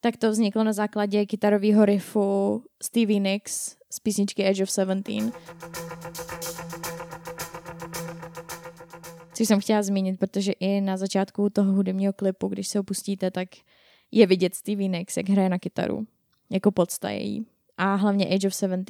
tak to vzniklo na základě kytarového riffu Stevie Nicks z písničky Edge of Seventeen. Což jsem chtěla zmínit, protože i na začátku toho hudebního klipu, když se ho pustíte, tak je vidět Stevie Nicks, jak hraje na kytaru. Jako podsta její. A hlavně Age of 17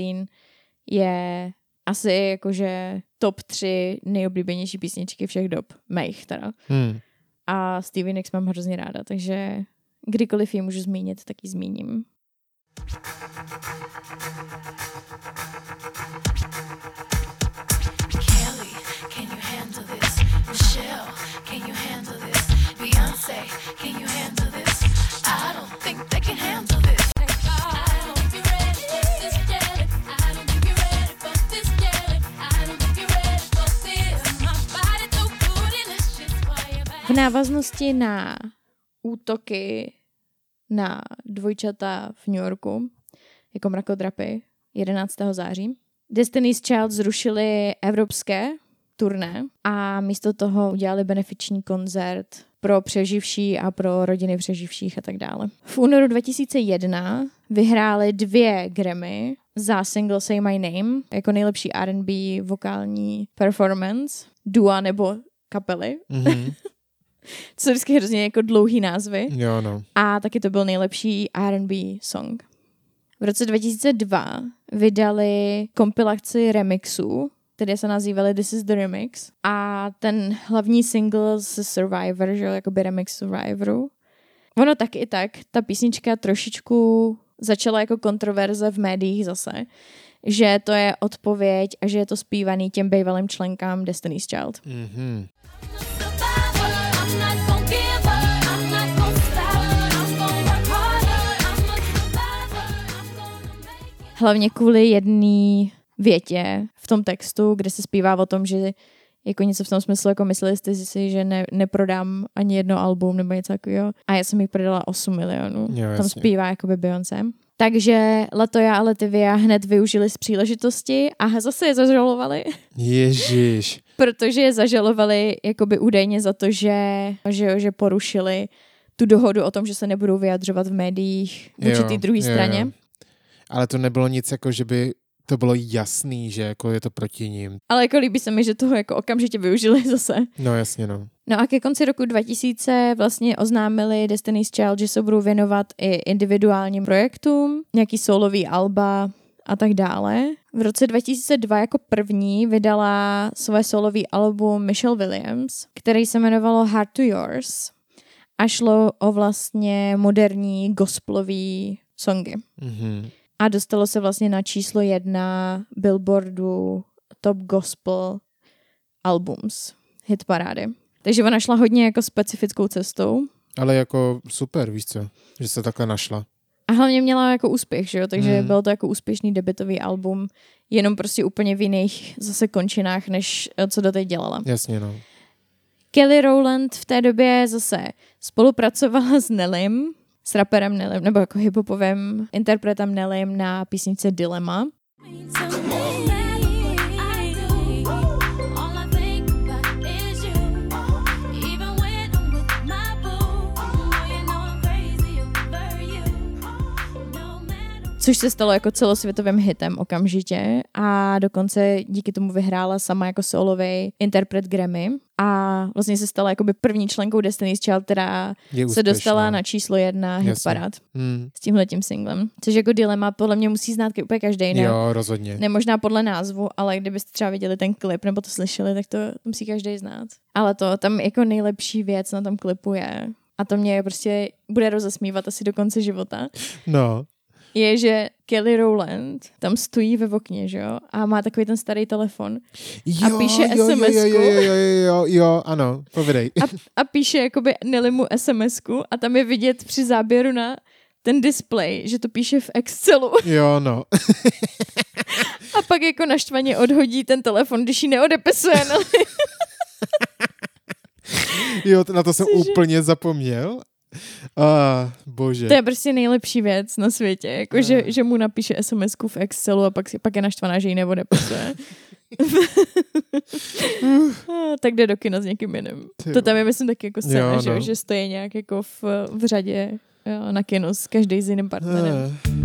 je asi jakože top 3 nejoblíbenější písničky všech dob. Mých teda. Hmm. A Stevie Nicks mám hrozně ráda, takže kdykoliv ji můžu zmínit, tak ji zmíním. Kelly, návaznosti na útoky na dvojčata v New Yorku, jako mrakodrapy, 11. září, Destiny's Child zrušili evropské turné a místo toho udělali benefiční koncert pro přeživší a pro rodiny přeživších a tak dále. V únoru 2001 vyhráli dvě Grammy za single Say My Name jako nejlepší R&B vokální performance, dua nebo kapely, Mhm. co jsou vždycky hrozně jako dlouhý názvy. Jo, no. A taky to byl nejlepší R&B song. V roce 2002 vydali kompilaci remixů, které se nazývaly This is the Remix. A ten hlavní single z Survivor, že jakoby remix Survivoru. Ono tak i tak, ta písnička trošičku začala jako kontroverze v médiích zase, že to je odpověď a že je to zpívaný těm bývalým členkám Destiny's Child. Mhm. Hlavně kvůli jedné větě v tom textu, kde se zpívá o tom, že jako něco v tom smyslu, jako mysleli jste si, že ne, neprodám ani jedno album nebo něco takového. A já jsem jich prodala 8 milionů. Jo, Tam jasně. zpívá jakoby Beyoncé. Takže Latoya a Lativia hned využili z příležitosti a zase je zažalovali, Ježíš. protože je zažalovali jakoby údajně za to, že, že, že porušili tu dohodu o tom, že se nebudou vyjadřovat v médiích vůči té druhé straně. jo. Ale to nebylo nic jako, že by to bylo jasný, že jako je to proti ním. Ale jako líbí se mi, že toho jako okamžitě využili zase. No jasně, no. No a ke konci roku 2000 vlastně oznámili Destiny's Child, že se budou věnovat i individuálním projektům, nějaký solový alba a tak dále. V roce 2002 jako první vydala své solový album Michelle Williams, který se jmenovalo Hard to Yours a šlo o vlastně moderní gospelový songy. Mhm. A dostalo se vlastně na číslo jedna Billboardu Top Gospel Albums, hit parády. Takže ona šla hodně jako specifickou cestou Ale jako super, víš co, že se takhle našla. a hlavně měla jako úspěch, že jo? takže Hmm. byl to jako úspěšný debitový album, jenom prostě úplně v jiných zase končinách, než eh, co doteď dělala. Jasně, no. Kelly Rowland v té době zase spolupracovala s Nellym, s raperem Nellym, nebo jako hiphopovým interpretem Nellym na písnice Dilemma. To me, což se stalo jako celosvětovým hitem okamžitě a dokonce díky tomu vyhrála sama jako solový interpret Grammy a vlastně se stala jakoby první členkou Destiny's Child, která Je se dostala na číslo jedna hit Jasně. parád Hmm. s tímhletím singlem. Což jako dilema podle mě musí znát úplně každý. Ne, Jo, rozhodně. ne možná podle názvu, ale kdybyste třeba viděli ten klip nebo to slyšeli, tak to musí každý znát. Ale to tam jako nejlepší věc na tom klipu je a to mě prostě bude rozesmívat asi do konce života, No. Je, že Kelly Rowland tam stojí ve okně, že jo, a má takový ten starý telefon Jo, píše jo, jo, jo, jo, jo, jo, jo, jo, ano, povidej. a, a píše jakoby Nellymu SMSku a tam je vidět při záběru na ten display, že to píše v Excelu Jo, no. a pak jako naštvaně odhodí ten telefon, když ji neodepisuje. No. Jo, na to jsem Cože? úplně zapomněl. Ah, bože. To je prostě nejlepší věc na světě, jako že, že mu napíše SMSku v Excelu a pak, si, pak je naštvaná, že ji neodepisuje. Tak jde do kina s někým jiným. Ty To tam je, myslím, taky jako scéna, Jo, že, no. že stojí nějak jako v, v řadě jo, na kino s každý s jiným partnerem. Ah,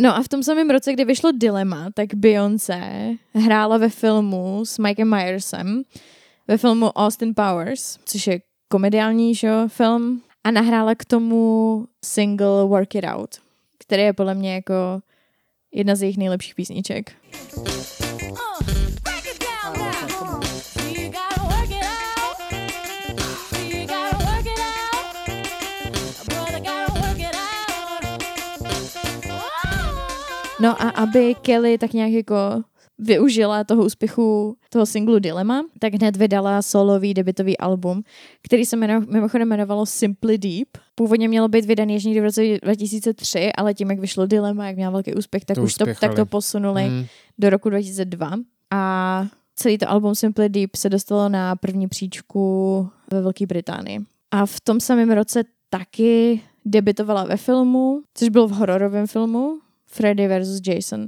No a v tom samém roce, kdy vyšlo Dilema, tak Beyoncé hrála ve filmu s Mikem Myersem, ve filmu Austin Powers, což je komediální že, film. a nahrála k tomu single Work It Out, který je podle mě jako jedna z jejich nejlepších písniček. No a aby Kelly tak nějak jako využila toho úspěchu toho singlu Dilemma, tak hned vydala solový debitový album, který se jmeno, mimochodem jmenovalo Simply Deep. Původně mělo být vydaný ještě někdy v roce 2003, ale tím, jak vyšlo Dilemma, jak měl velký úspěch, tak To už to, tak to posunuli Hmm. do roku 2002. A celý to album Simply Deep se dostalo na první příčku ve Velké Británii. A v tom samém roce taky debitovala ve filmu, což bylo v hororovém filmu Freddy vs. Jason,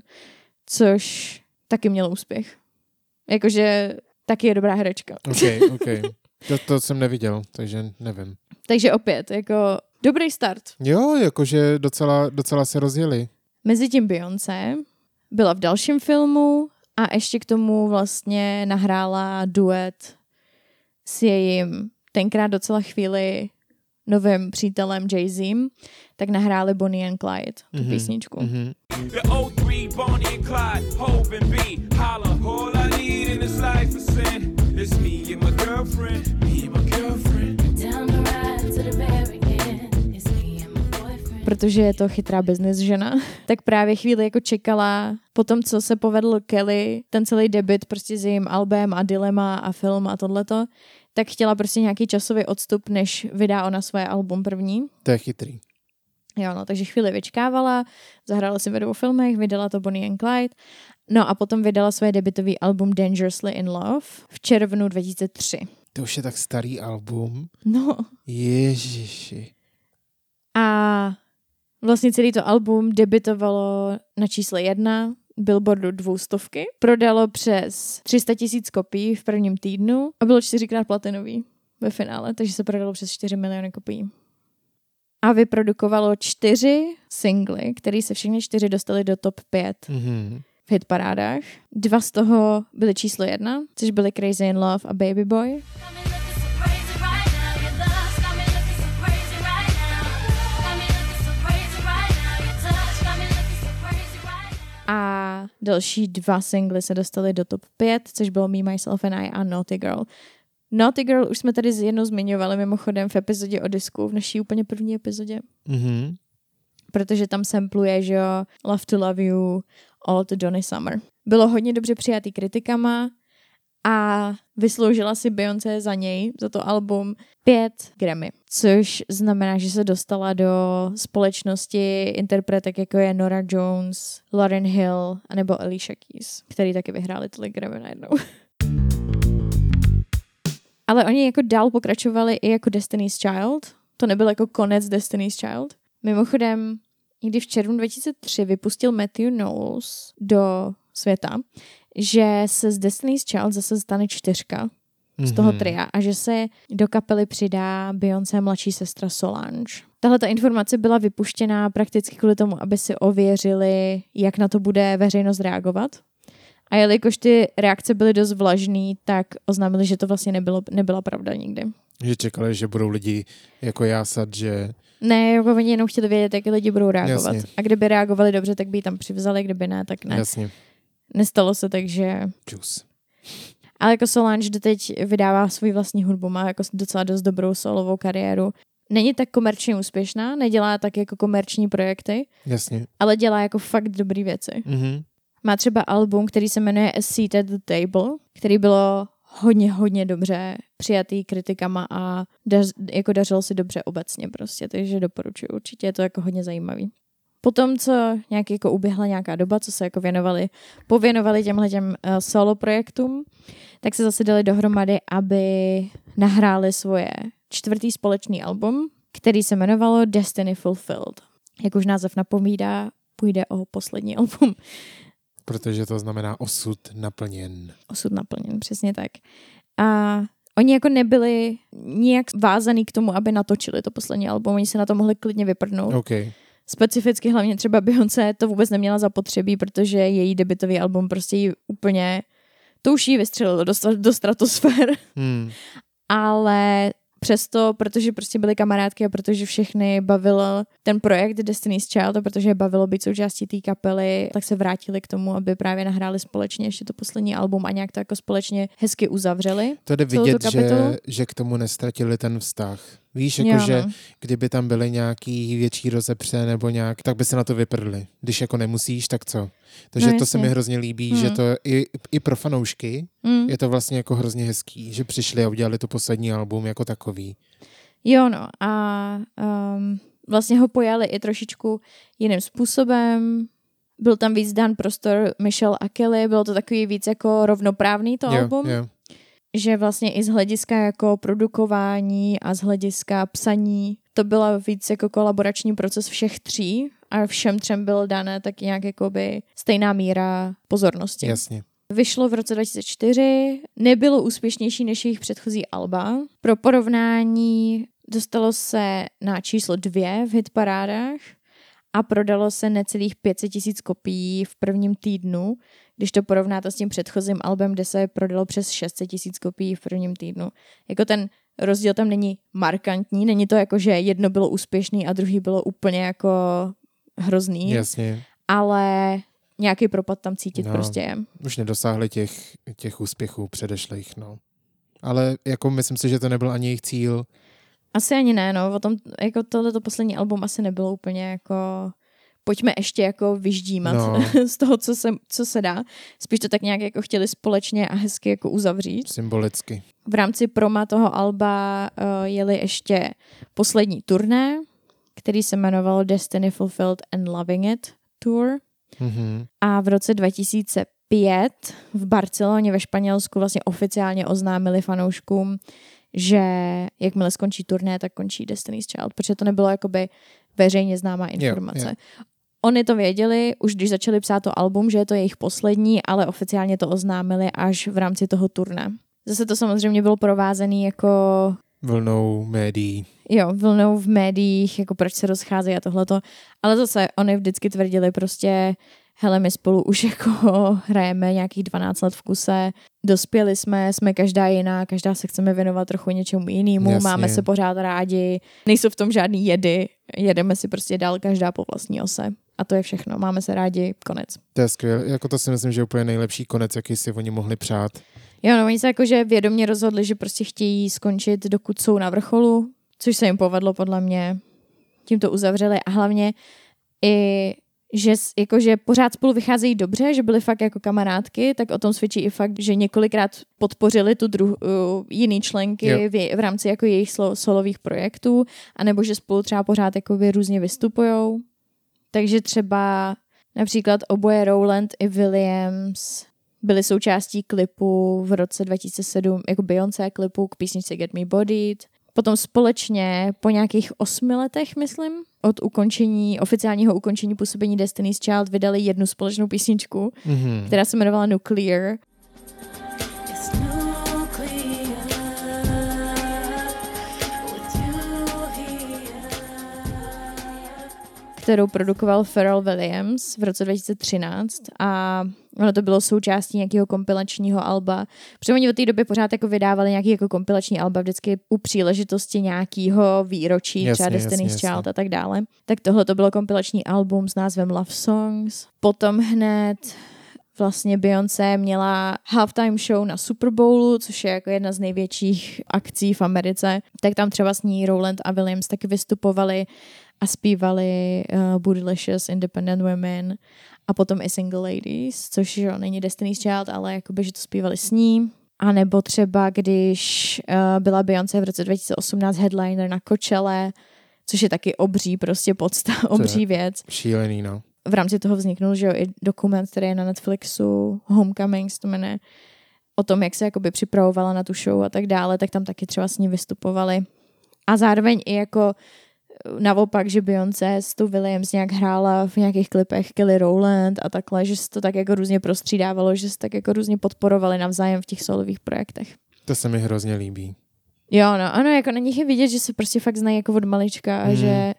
což taky mělo úspěch. Jakože taky je dobrá herečka. OK, OK. To, to jsem neviděl, takže nevím. Takže opět, jako dobrý start. Jo, jakože docela, docela se rozjeli. Mezitím Beyoncé byla v dalším filmu a ještě k tomu vlastně nahrála duet s jejím tenkrát docela chvíli novým přítelem Jay-Z, tak nahráli Bonnie and Clyde, tu Mhm, písničku. Mhm. The 03, Bonnie and Clyde, Hope and B. Holla, all I need in this life is sin. It's me and my girlfriend, me and my girlfriend. Down the ride to the very end. It's me and my boyfriend. protože je to chytrá business žena, tak právě chvíli jako čekala po tom, co se povedl Kelly, ten celý debit prostě s jejím albem a dilema a film a tohleto, tak chtěla prostě nějaký časový odstup, než vydá ona svoje album první. To je chytrý. Jo, no, takže chvíli vyčkávala, zahrála si ve dvou filmech, vydala to Bonnie and Clyde, no a potom vydala svoje debitový album Dangerously in Love v červnu 2003. To už je tak starý album. No, Ježiši. A vlastně celý to album debitovalo na čísle jedna Billboardu dvoustovky. Prodalo přes 300 tisíc kopií v prvním týdnu a bylo čtyřikrát platinový ve finále, takže se prodalo přes 4 miliony kopií. A vyprodukovalo čtyři singly, které se všechny čtyři dostaly do top 5 Mhm. v hitparádách. Dva z toho byly číslo jedna, což byly Crazy in Love a Baby Boy. Got a další dva singly se dostaly do top 5, což bylo Me, Myself and I a Naughty Girl. Naughty Girl už jsme tady jednou zmiňovali mimochodem v epizodě o disku, v naší úplně první epizodě, Mhm. protože tam sampluje, že jo, Love to Love You od Donny Summer. Bylo hodně dobře přijatý kritikama a vysloužila si Beyoncé za něj, za to album, pět Grammy, což znamená, že se dostala do společnosti interpretek, jako je Nora Jones, Lauren Hill anebo Alicia Keys, který taky vyhráli tolik Grammy najednou. Ale oni jako dál pokračovali i jako Destiny's Child. To nebyl jako konec Destiny's Child. Mimochodem, někdy v červnu 2003 vypustil Matthew Knowles do světa, že se z Destiny's Child zase stane čtyřka z toho Mhm. tria a že se do kapely přidá Beyoncé mladší sestra Solange. Tahle ta informace byla vypuštěná prakticky kvůli tomu, aby si ověřili, jak na to bude veřejnost reagovat. A jelikož ty reakce byly dost vlažný, tak oznámili, že to vlastně nebylo, nebyla pravda nikdy. Že čekali, že budou lidi jako jásat, že... Ne, jako oni jenom chtěli vědět, jak lidi budou reagovat. Jasně. A kdyby reagovali dobře, tak by ji tam přivzali, kdyby ne, tak ne. Jasně. Nestalo se, takže... Čus. Ale jako Solange doteď vydává svůj vlastní hudbu, má jako docela dost dobrou solovou kariéru. Není tak komerčně úspěšná, nedělá tak jako komerční projekty, Jasně. ale dělá jako fakt dobrý věci. Mhm. Má třeba album, který se jmenuje A Seat at the Table, který bylo hodně, hodně dobře přijatý kritikama a dař, jako dařilo si dobře obecně prostě, takže doporučuji. Určitě je to jako hodně zajímavý. Potom, co nějak jako uběhla nějaká doba, co se jako věnovali, pověnovali těmhle těm uh, solo projektům, tak se zase dali dohromady, aby nahráli svoje čtvrtý společný album, který se jmenovalo Destiny Fulfilled. Jak už název napovídá, půjde o poslední album. Protože to znamená osud naplněn. osud naplněn, přesně tak. A oni jako nebyli nijak vázaný k tomu, aby natočili to poslední album, oni se na to mohli klidně vyprdnout. OK. Specificky hlavně třeba Beyoncé to vůbec neměla zapotřebí, protože její debitový album prostě jí úplně, to už jí vystřelilo do, do stratosfér. Hmm. Ale přesto, protože prostě byly kamarádky a protože všechny bavil ten projekt Destiny's Child a protože je bavilo být součástí té kapely, tak se vrátili k tomu, aby právě nahráli společně ještě to poslední album a nějak to jako společně hezky uzavřeli. To jde vidět, že, že k tomu nestratili ten vztah. Víš, jakože no. kdyby tam byly nějaký větší rozepře nebo nějak, tak by se na to vyprdli. Když jako nemusíš, tak co? Takže No, to se mi hrozně líbí, Hmm. že to i, i pro fanoušky Mm. je to vlastně jako hrozně hezký, že přišli a udělali to poslední album jako takový. Jo, no. A um, vlastně ho pojali i trošičku jiným způsobem. Byl tam víc dán prostor Michelle a Kelly, bylo to takový víc jako rovnoprávný to jo, album, jo. Že vlastně i z hlediska jako produkování a z hlediska psaní to byla víc jako kolaborační proces všech tří a všem třem byl dané tak nějak jakoby stejná míra pozornosti. Jasně. Vyšlo v roce 2004, nebylo úspěšnější než jejich předchozí alba. Pro porovnání dostalo se na číslo dvě v hitparádách a prodalo se necelých 500 tisíc kopií v prvním týdnu, když to porovnáte s tím předchozím albem, kde se prodalo přes 600 tisíc kopií v prvním týdnu. Jako ten rozdíl tam není markantní, není to jako, že jedno bylo úspěšný a druhý bylo úplně jako hrozný, Jasně. ale nějaký propad tam cítit No. prostě je. Už nedosáhli těch, těch úspěchů předešlých, no. Ale jako myslím si, že to nebyl ani jejich cíl. Asi ani ne, no. O tom, jako tohleto poslední album asi nebylo úplně jako pojďme ještě jako vyždímat No. z toho, co se, co se dá. Spíš to tak nějak jako chtěli společně a hezky jako uzavřít. Symbolicky. V rámci proma toho alba uh, jeli ještě poslední turné, který se jmenovalo Destiny Fulfilled and Loving It Tour. Mhm. A v roce 2005 v Barceloně ve Španělsku vlastně oficiálně oznámili fanouškům, že jakmile skončí turné, tak končí Destiny's Child, protože to nebylo jakoby veřejně známá informace. jo. Oni to věděli, už když začali psát to album, že je to jejich poslední, ale oficiálně to oznámili až v rámci toho turné. Zase to samozřejmě bylo provázený jako Vlnou médií. jo, vlnou v médiích, jako proč se rozcházejí a tohleto. Ale zase oni vždycky tvrdili prostě, hele, my spolu už jako hrajeme nějakých 12 let v kuse, dospěli jsme, jsme každá jiná, každá se chceme věnovat trochu něčemu jinému, Jasně. máme se pořád rádi, nejsou v tom žádný jedy, jedeme si prostě dál každá po vlastní ose. A to je všechno, máme se rádi, konec. To je skvělé. Jako to si myslím, že je úplně nejlepší konec, jaký si oni mohli přát. Jo, no oni se jakože vědomě rozhodli, že prostě chtějí skončit, dokud jsou na vrcholu, což se jim povedlo podle mě. Tím to uzavřeli a hlavně i že s- jakože pořád spolu vycházejí dobře, že byly fakt jako kamarádky, tak o tom svědčí i fakt, že několikrát podpořili tu druh, uh, jiný členky v, v rámci jako jejich slo, solových projektů, anebo že spolu třeba pořád jakoby různě vystupujou. Takže třeba například oboje Rowland i Williams byli součástí klipu v roce 2007, jako Beyoncé klipu k písničce Get Me Bodied. Potom společně po nějakých osmi letech, myslím, od ukončení, oficiálního ukončení působení Destiny's Child vydali jednu společnou písničku, Mhm. která se jmenovala Nuclear. Kterou produkoval Pharrell Williams v roce 2013 a ono to bylo součástí nějakého kompilačního alba. Protože oni od té doby pořád jako vydávali nějaký jako kompilační alba vždycky u příležitosti nějakého výročí, Jasně, třeba Destiny's jasně, Child a tak dále. Tak tohle to bylo kompilační album s názvem Love Songs. Potom hned vlastně Beyoncé měla halftime show na Super Bowlu, což je jako jedna z největších akcí v Americe. Tak tam třeba s ní Rowland a Williams taky vystupovali a zpívali uh, Bootylicious, Independent Women a potom i Single Ladies, což jo, není Destiny's Child, ale jakoby, že to zpívali s ní. A nebo třeba, když uh, byla Beyoncé v roce 2018 headliner na Coachelle, což je taky obří prostě podsta, obří věc. Šílený, no. V rámci toho vzniknul, že jo, i dokument, který je na Netflixu, Homecomings, to jmenuje, o tom, jak se jakoby připravovala na tu show a tak dále, tak tam taky třeba s ní vystupovali. A zároveň i jako eh, naopak, že Beyoncé s tou Williams nějak hrála v nějakých klipech Kelly Rowland a takhle, že se to tak jako různě prostřídávalo, že se tak jako různě podporovali navzájem v těch solových projektech. To se mi hrozně líbí. Jo, no, ano, jako na nich je vidět, že se prostě fakt znají jako od malička a Hmm. že,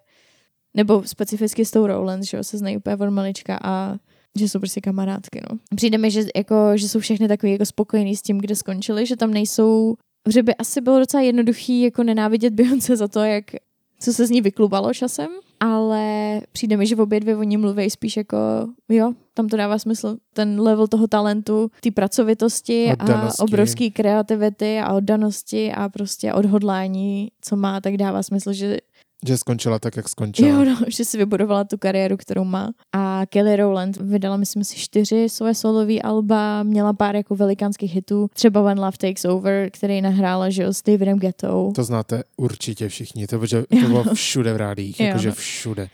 nebo specificky s tou Rowland, že jo, se znají úplně od malička a že jsou prostě kamarádky, no. Přijde mi, že, jako, že jsou všechny takový jako spokojený s tím, kde skončili, že tam nejsou že by asi bylo docela jednoduchý jako nenávidět Beyoncé za to, jak co se z ní vyklubalo časem, ale přijde mi, že v obě dvě oni mluví spíš jako, jo, tam to dává smysl. Ten level toho talentu, ty pracovitosti Oddanosti. a obrovský kreativity a oddanosti a prostě odhodlání, co má, tak dává smysl, že Že skončila tak, jak skončila. Jo, no, že si vybudovala tu kariéru, kterou má. A Kelly Rowland vydala, myslím si, čtyři své solové alba, měla pár jako velikánských hitů, třeba When Love Takes Over, který nahrála, že jo, s Davidem Gettou. To znáte určitě všichni, to, že to bylo všude v rádích, jakože no. všude.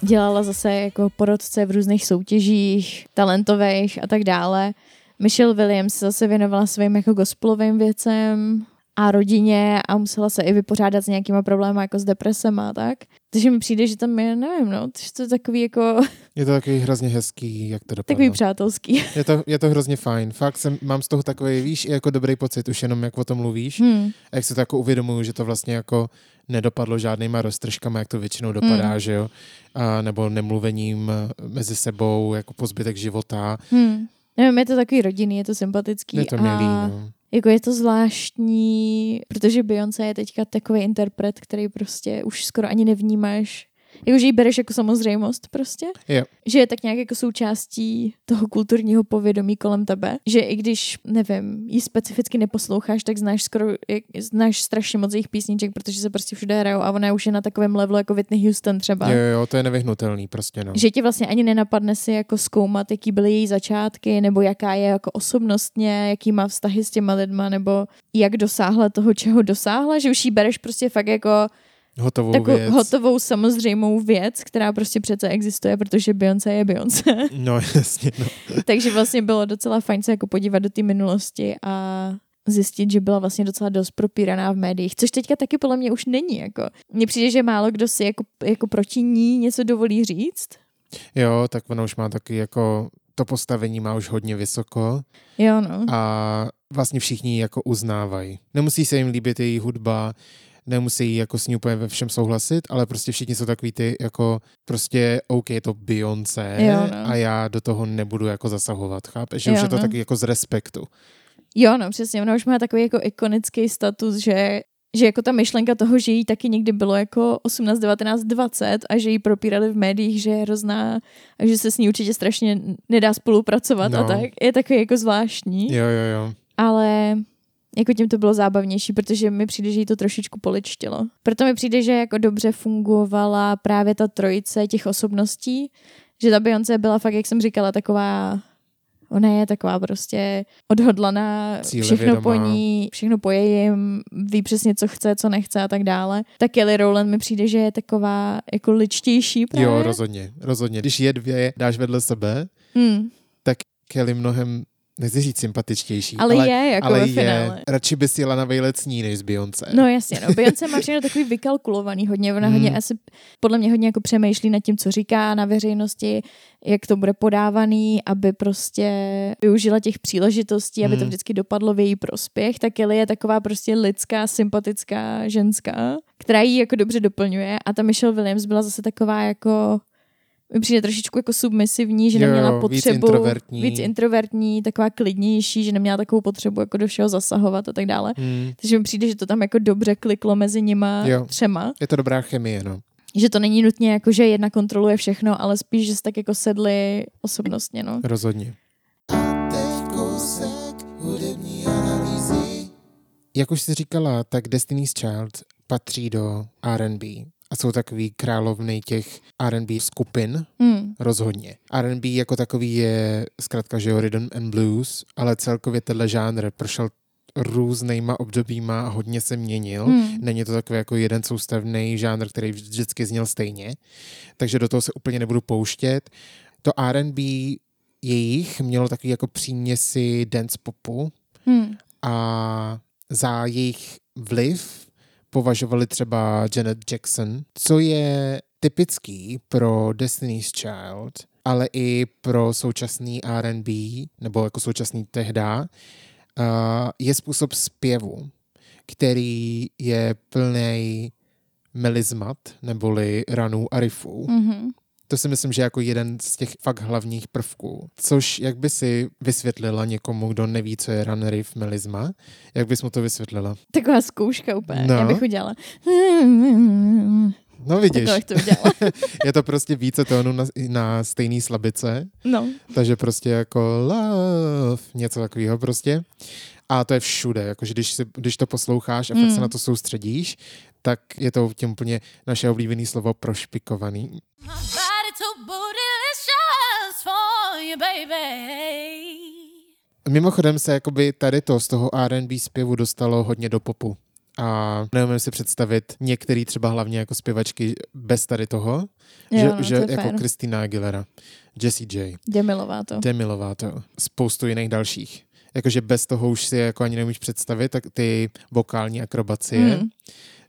Dělala zase jako porodce v různých soutěžích, talentových a tak dále. Michelle Williams se zase věnovala svým jako gospelovým věcem a rodině a musela se i vypořádat s nějakýma problémy jako s depresem a tak. Takže mi přijde, že tam je, nevím, no, že to je takový jako, Je to takový hrozně hezký, jak to dopadlo. takový přátelský. Je to, je to hrozně fajn. Fakt jsem, mám z toho takový, víš, i jako dobrý pocit, už jenom jak o tom mluvíš. Hmm. A jak se to jako uvědomuju, že to vlastně jako nedopadlo žádnýma roztržkama, jak to většinou dopadá, Hmm. že jo? A, nebo nemluvením mezi sebou, jako po zbytek života. Hmm. Nevím, je to takový rodinný, je to sympatický. Je to milý, a no. jako je to zvláštní, protože Beyoncé je teďka takový interpret, který prostě už skoro ani nevnímáš. Jako, že ji bereš jako samozřejmost prostě. Jo. Že je tak nějak jako součástí toho kulturního povědomí kolem tebe. Že i když, nevím, ji specificky neposloucháš, tak znáš skoro, jak- znáš strašně moc jejich písniček, protože se prostě všude hrajou a ona už je na takovém levelu jako Whitney Houston třeba. Jo, jo, to je nevyhnutelný prostě, no. Že ti vlastně ani nenapadne si jako zkoumat, jaký byly její začátky, nebo jaká je jako osobnostně, jaký má vztahy s těma lidma, nebo jak dosáhla toho, čeho dosáhla, že už jí bereš prostě fakt jako Hotovou takovou věc. hotovou samozřejmou věc, která prostě přece existuje, protože Beyoncé je Beyoncé. No jasně, no. Takže vlastně bylo docela fajn se jako podívat do té minulosti a zjistit, že byla vlastně docela dost propíraná v médiích, což teďka taky podle mě už není. Jako. Mně přijde, že málo kdo si jako, jako proti ní něco dovolí říct. Jo, tak ona už má taky jako to postavení má už hodně vysoko Jo, no. a vlastně všichni ji jako uznávají. Nemusí se jim líbit její hudba, nemusí jako s ní úplně ve všem souhlasit, ale prostě všichni jsou takový ty jako prostě OK, je to Beyoncé Jo, no. a já do toho nebudu jako zasahovat, chápeš? Že Jo, už je to no. taky jako z respektu. Jo, no přesně, ona už má takový jako ikonický status, že že jako ta myšlenka toho, že jí taky někdy bylo jako 18, 19, 20 a že jí propírali v médiích, že je hrozná a že se s ní určitě strašně nedá spolupracovat a No. tak, je takový jako zvláštní. Jo, jo, jo. ale jako tím to bylo zábavnější, protože mi přijde, že jí to trošičku poličtilo. Proto mi přijde, že jako dobře fungovala právě ta trojice těch osobností, že ta Beyoncé byla fakt, jak jsem říkala, taková Ona je taková prostě odhodlaná, všechno Cílevědomá. po ní, všechno po jejím, ví přesně, co chce, co nechce a tak dále. Ta Kelly Rowland mi přijde, že je taková jako ličtější právě. Jo, rozhodně, rozhodně. Když je dvě dáš vedle sebe, hmm. Kelly mnohem, nechci říct sympatičtější, Ale, ale, je jako ale ve je, finále. radši bys jela na vejlet s ní, než s Beyoncé. No jasně, no. Beyoncé má všechno takový vykalkulovaný hodně. Ona Hmm. hodně asi, podle mě hodně jako přemýšlí nad tím, co říká na veřejnosti, jak to bude podávaný, aby prostě využila těch příležitostí, aby to Hmm. vždycky dopadlo v její prospěch. Tak Kelly je taková prostě lidská, sympatická ženská, která ji jako dobře doplňuje a ta Michelle Williams byla zase taková jako mi přijde trošičku jako submisivní, že Jo, neměla jo, víc potřebu introvertní. víc introvertní, taková klidnější, že neměla takovou potřebu jako do všeho zasahovat a tak dále. Hmm. Takže mi přijde, že to tam jako dobře kliklo mezi nima Jo. třema. Je to dobrá chemie, no. Že to není nutně jako, že jedna kontroluje všechno, ale spíš, že se tak jako sedli osobnostně, no. Rozhodně. Jak už jsi říkala, tak Destiny's Child patří do R&B a jsou takový královny těch R&B skupin, Hmm. rozhodně. R&B jako takový je zkrátka, že jo, rhythm and blues, ale celkově tenhle žánr prošel různýma obdobíma a hodně se měnil. Hmm. Není to takový jako jeden soustavný žánr, který vždycky zněl stejně, takže do toho se úplně nebudu pouštět. To R&B jejich mělo takový jako příměsi dance popu Hmm. a za jejich vliv považovali třeba Janet Jackson, co je typický pro Destiny's Child, ale i pro současný R&B, nebo jako současný tehda, je způsob zpěvu, který je plný melizmat, neboli ranů a riffů. Mhm. To si myslím, že je jako jeden z těch fakt hlavních prvků. Což, jak by si vysvětlila někomu, kdo neví, co je ran, riff, melizma, jak bys mu to vysvětlila? Taková zkouška úplně. No. Já bych udělala. No vidíš, to udělala. je to prostě více tónů na, na stejný slabice, No. takže prostě jako love, něco takového prostě. A to je všude, jakože když, si, když to posloucháš a fakt Mm. se na to soustředíš, tak je to tím úplně naše oblíbené slovo prošpikovaný. My Mimochodem se jakoby tady to z toho R&B zpěvu dostalo hodně do popu. A neumím si představit některý třeba hlavně jako zpěvačky bez tady toho, Jo, že, no, že to jako fér. Christina Aguilera, Jessie J, Demilová to. Demi Lovato, spoustu jiných dalších. Jakože bez toho už si jako ani nemůžeš představit, tak ty vokální akrobacie. Mm.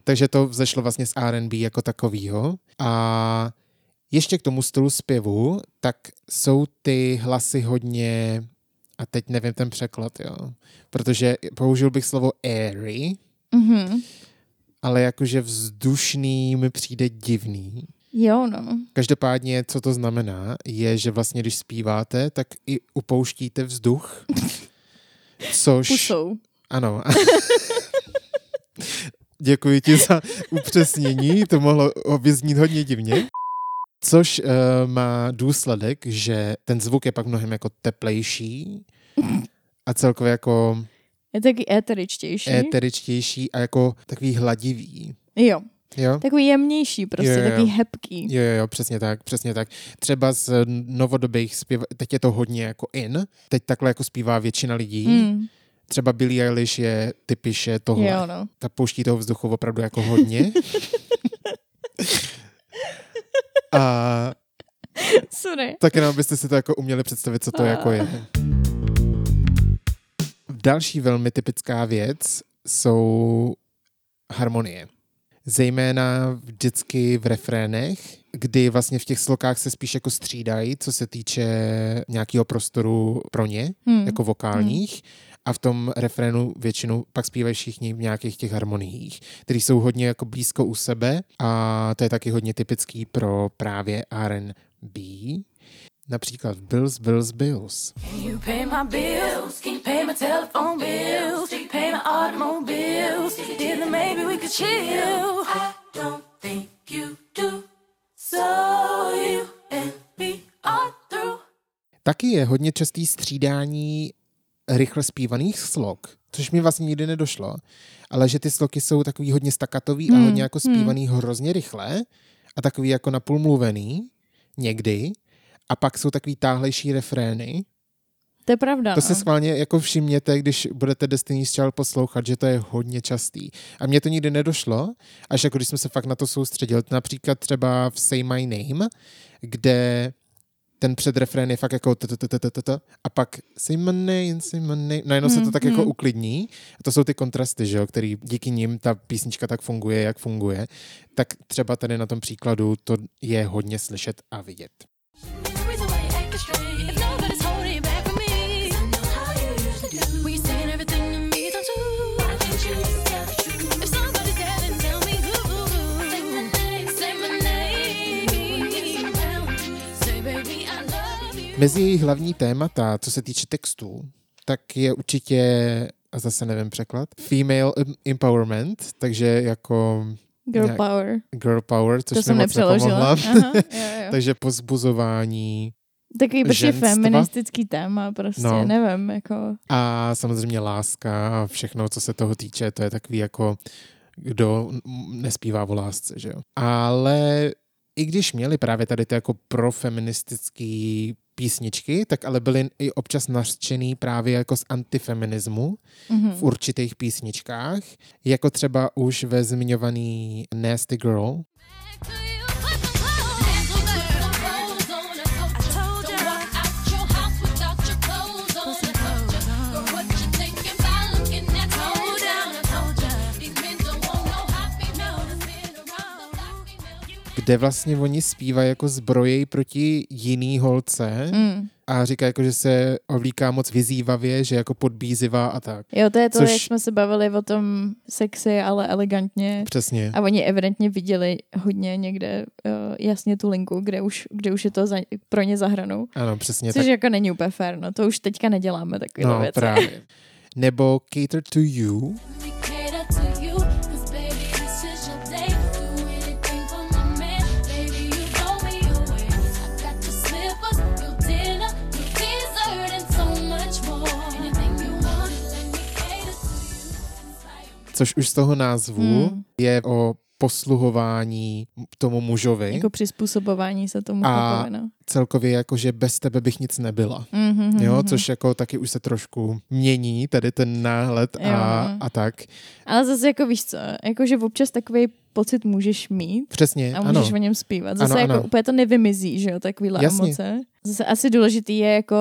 Takže to vzešlo vlastně z R&B jako takovýho. A ještě k tomu stylu zpěvu, tak jsou ty hlasy hodně, a teď nevím ten překlad, jo, protože použil bych slovo airy, Mhm. ale jakože vzdušný mi přijde divný. Jo, no. Každopádně, co to znamená, je, že vlastně, když zpíváte, tak i upouštíte vzduch, což... Pusou. Ano. Děkuji ti za upřesnění, to mohlo vyznít hodně divně. Což uh, má důsledek, že ten zvuk je pak mnohem jako teplejší a celkově jako Je taky éteričtější. éteričtější a jako takový hladivý. Jo. Jo? Takový jemnější prostě, Jo, jo, jo. takový hebký. Jo, jo, jo, přesně tak, přesně tak. Třeba z novodobých zpěv, teď je to hodně jako in, teď takhle jako zpívá většina lidí. Mm. Třeba Billie Eilish je typiše tohle. Jo, no. ta pouští toho vzduchu opravdu jako hodně. A Sorry. tak jenom abyste si to jako uměli představit, co to jako je. Další velmi typická věc jsou harmonie. Zejména vždycky v refrénech, kdy vlastně v těch slokách se spíš jako střídají, co se týče nějakého prostoru pro ně, Hmm. jako vokálních. A v tom refrénu většinou pak zpívají všichni v nějakých těch harmoniích, které jsou hodně jako blízko u sebe a to je taky hodně typický pro právě R&B. Například Bills, Bills, Bills. You pay my bills, can you pay my telephone bills, can you pay my automobiles, then maybe we could chill. I don't think you do, so you and me are through. Taky je hodně častý střídání rychle zpívaných slok, což mi vlastně nikdy nedošlo, ale že ty sloky jsou takový hodně stakatový a Hmm, hodně jako hmm. zpívaný hrozně rychle a takový jako napůl mluvený někdy a pak jsou takový táhlejší refrény. To je pravda, To no. se schválně jako všimněte, když budete Destiny's Child poslouchat, že to je hodně častý. A mně to nikdy nedošlo, až jako když jsme se fakt na to soustředili. Například třeba v Say My Name, kde ten předrefrén je fakt jako a pak say my name, say my name. Najednou se to Hmm, tak jako hmm. uklidní. A to jsou ty kontrasty, že jo, který díky nim ta písnička tak funguje, jak funguje. Tak třeba tady na tom příkladu to je hodně slyšet a vidět. If nobody's Mezi hlavní témata, co se týče textů, tak je určitě, a zase nevím překlad, female em- empowerment, takže jako Girl nějak- power. girl power, což To jsem moc nepřeložila. Aha, jo, jo. takže pozbuzování Takový prostě feministický téma, prostě, No. nevím, jako... a samozřejmě láska a všechno, co se toho týče, to je takový jako, kdo nespívá o lásce, že jo. Ale i když měli právě tady ty jako profeministický písničky, tak ale byly i občas nařčený právě jako z antifeminismu Mhm. v určitých písničkách, jako třeba už ve zmiňovaný Nasty Girl, To you, kde vlastně oni zpívají jako zbrojej proti jiný holce Mm. a říká jako, že se ovlíká moc vyzývavě, že jako podbízivá a tak. Jo, to je to, Což- jak jsme se bavili o tom sexy, ale elegantně. Přesně. A oni evidentně viděli hodně někde uh, jasně tu linku, kde už, kde už je to za, pro ně zahranou. Ano, přesně Což tak. jako není úplně fér, no to už teďka neděláme takové No, věci. právě. Nebo Cater to You, což už z toho názvu Hmm. je o posluhování tomu mužovi. Jako přizpůsobování se tomu A- chlapovi, no. Celkově jako, že bez tebe bych nic nebyla. Mm-hmm, Jo, což jako taky už se trošku mění, tady ten náhled a, Jo. a tak. Ale zase jako víš co, jako že občas takový pocit můžeš mít Přesně, a můžeš ano. o něm zpívat. Zase Ano, jako ano. úplně to nevymizí, že jo, takovýhle Jasně. emoce. Zase asi důležitý je jako,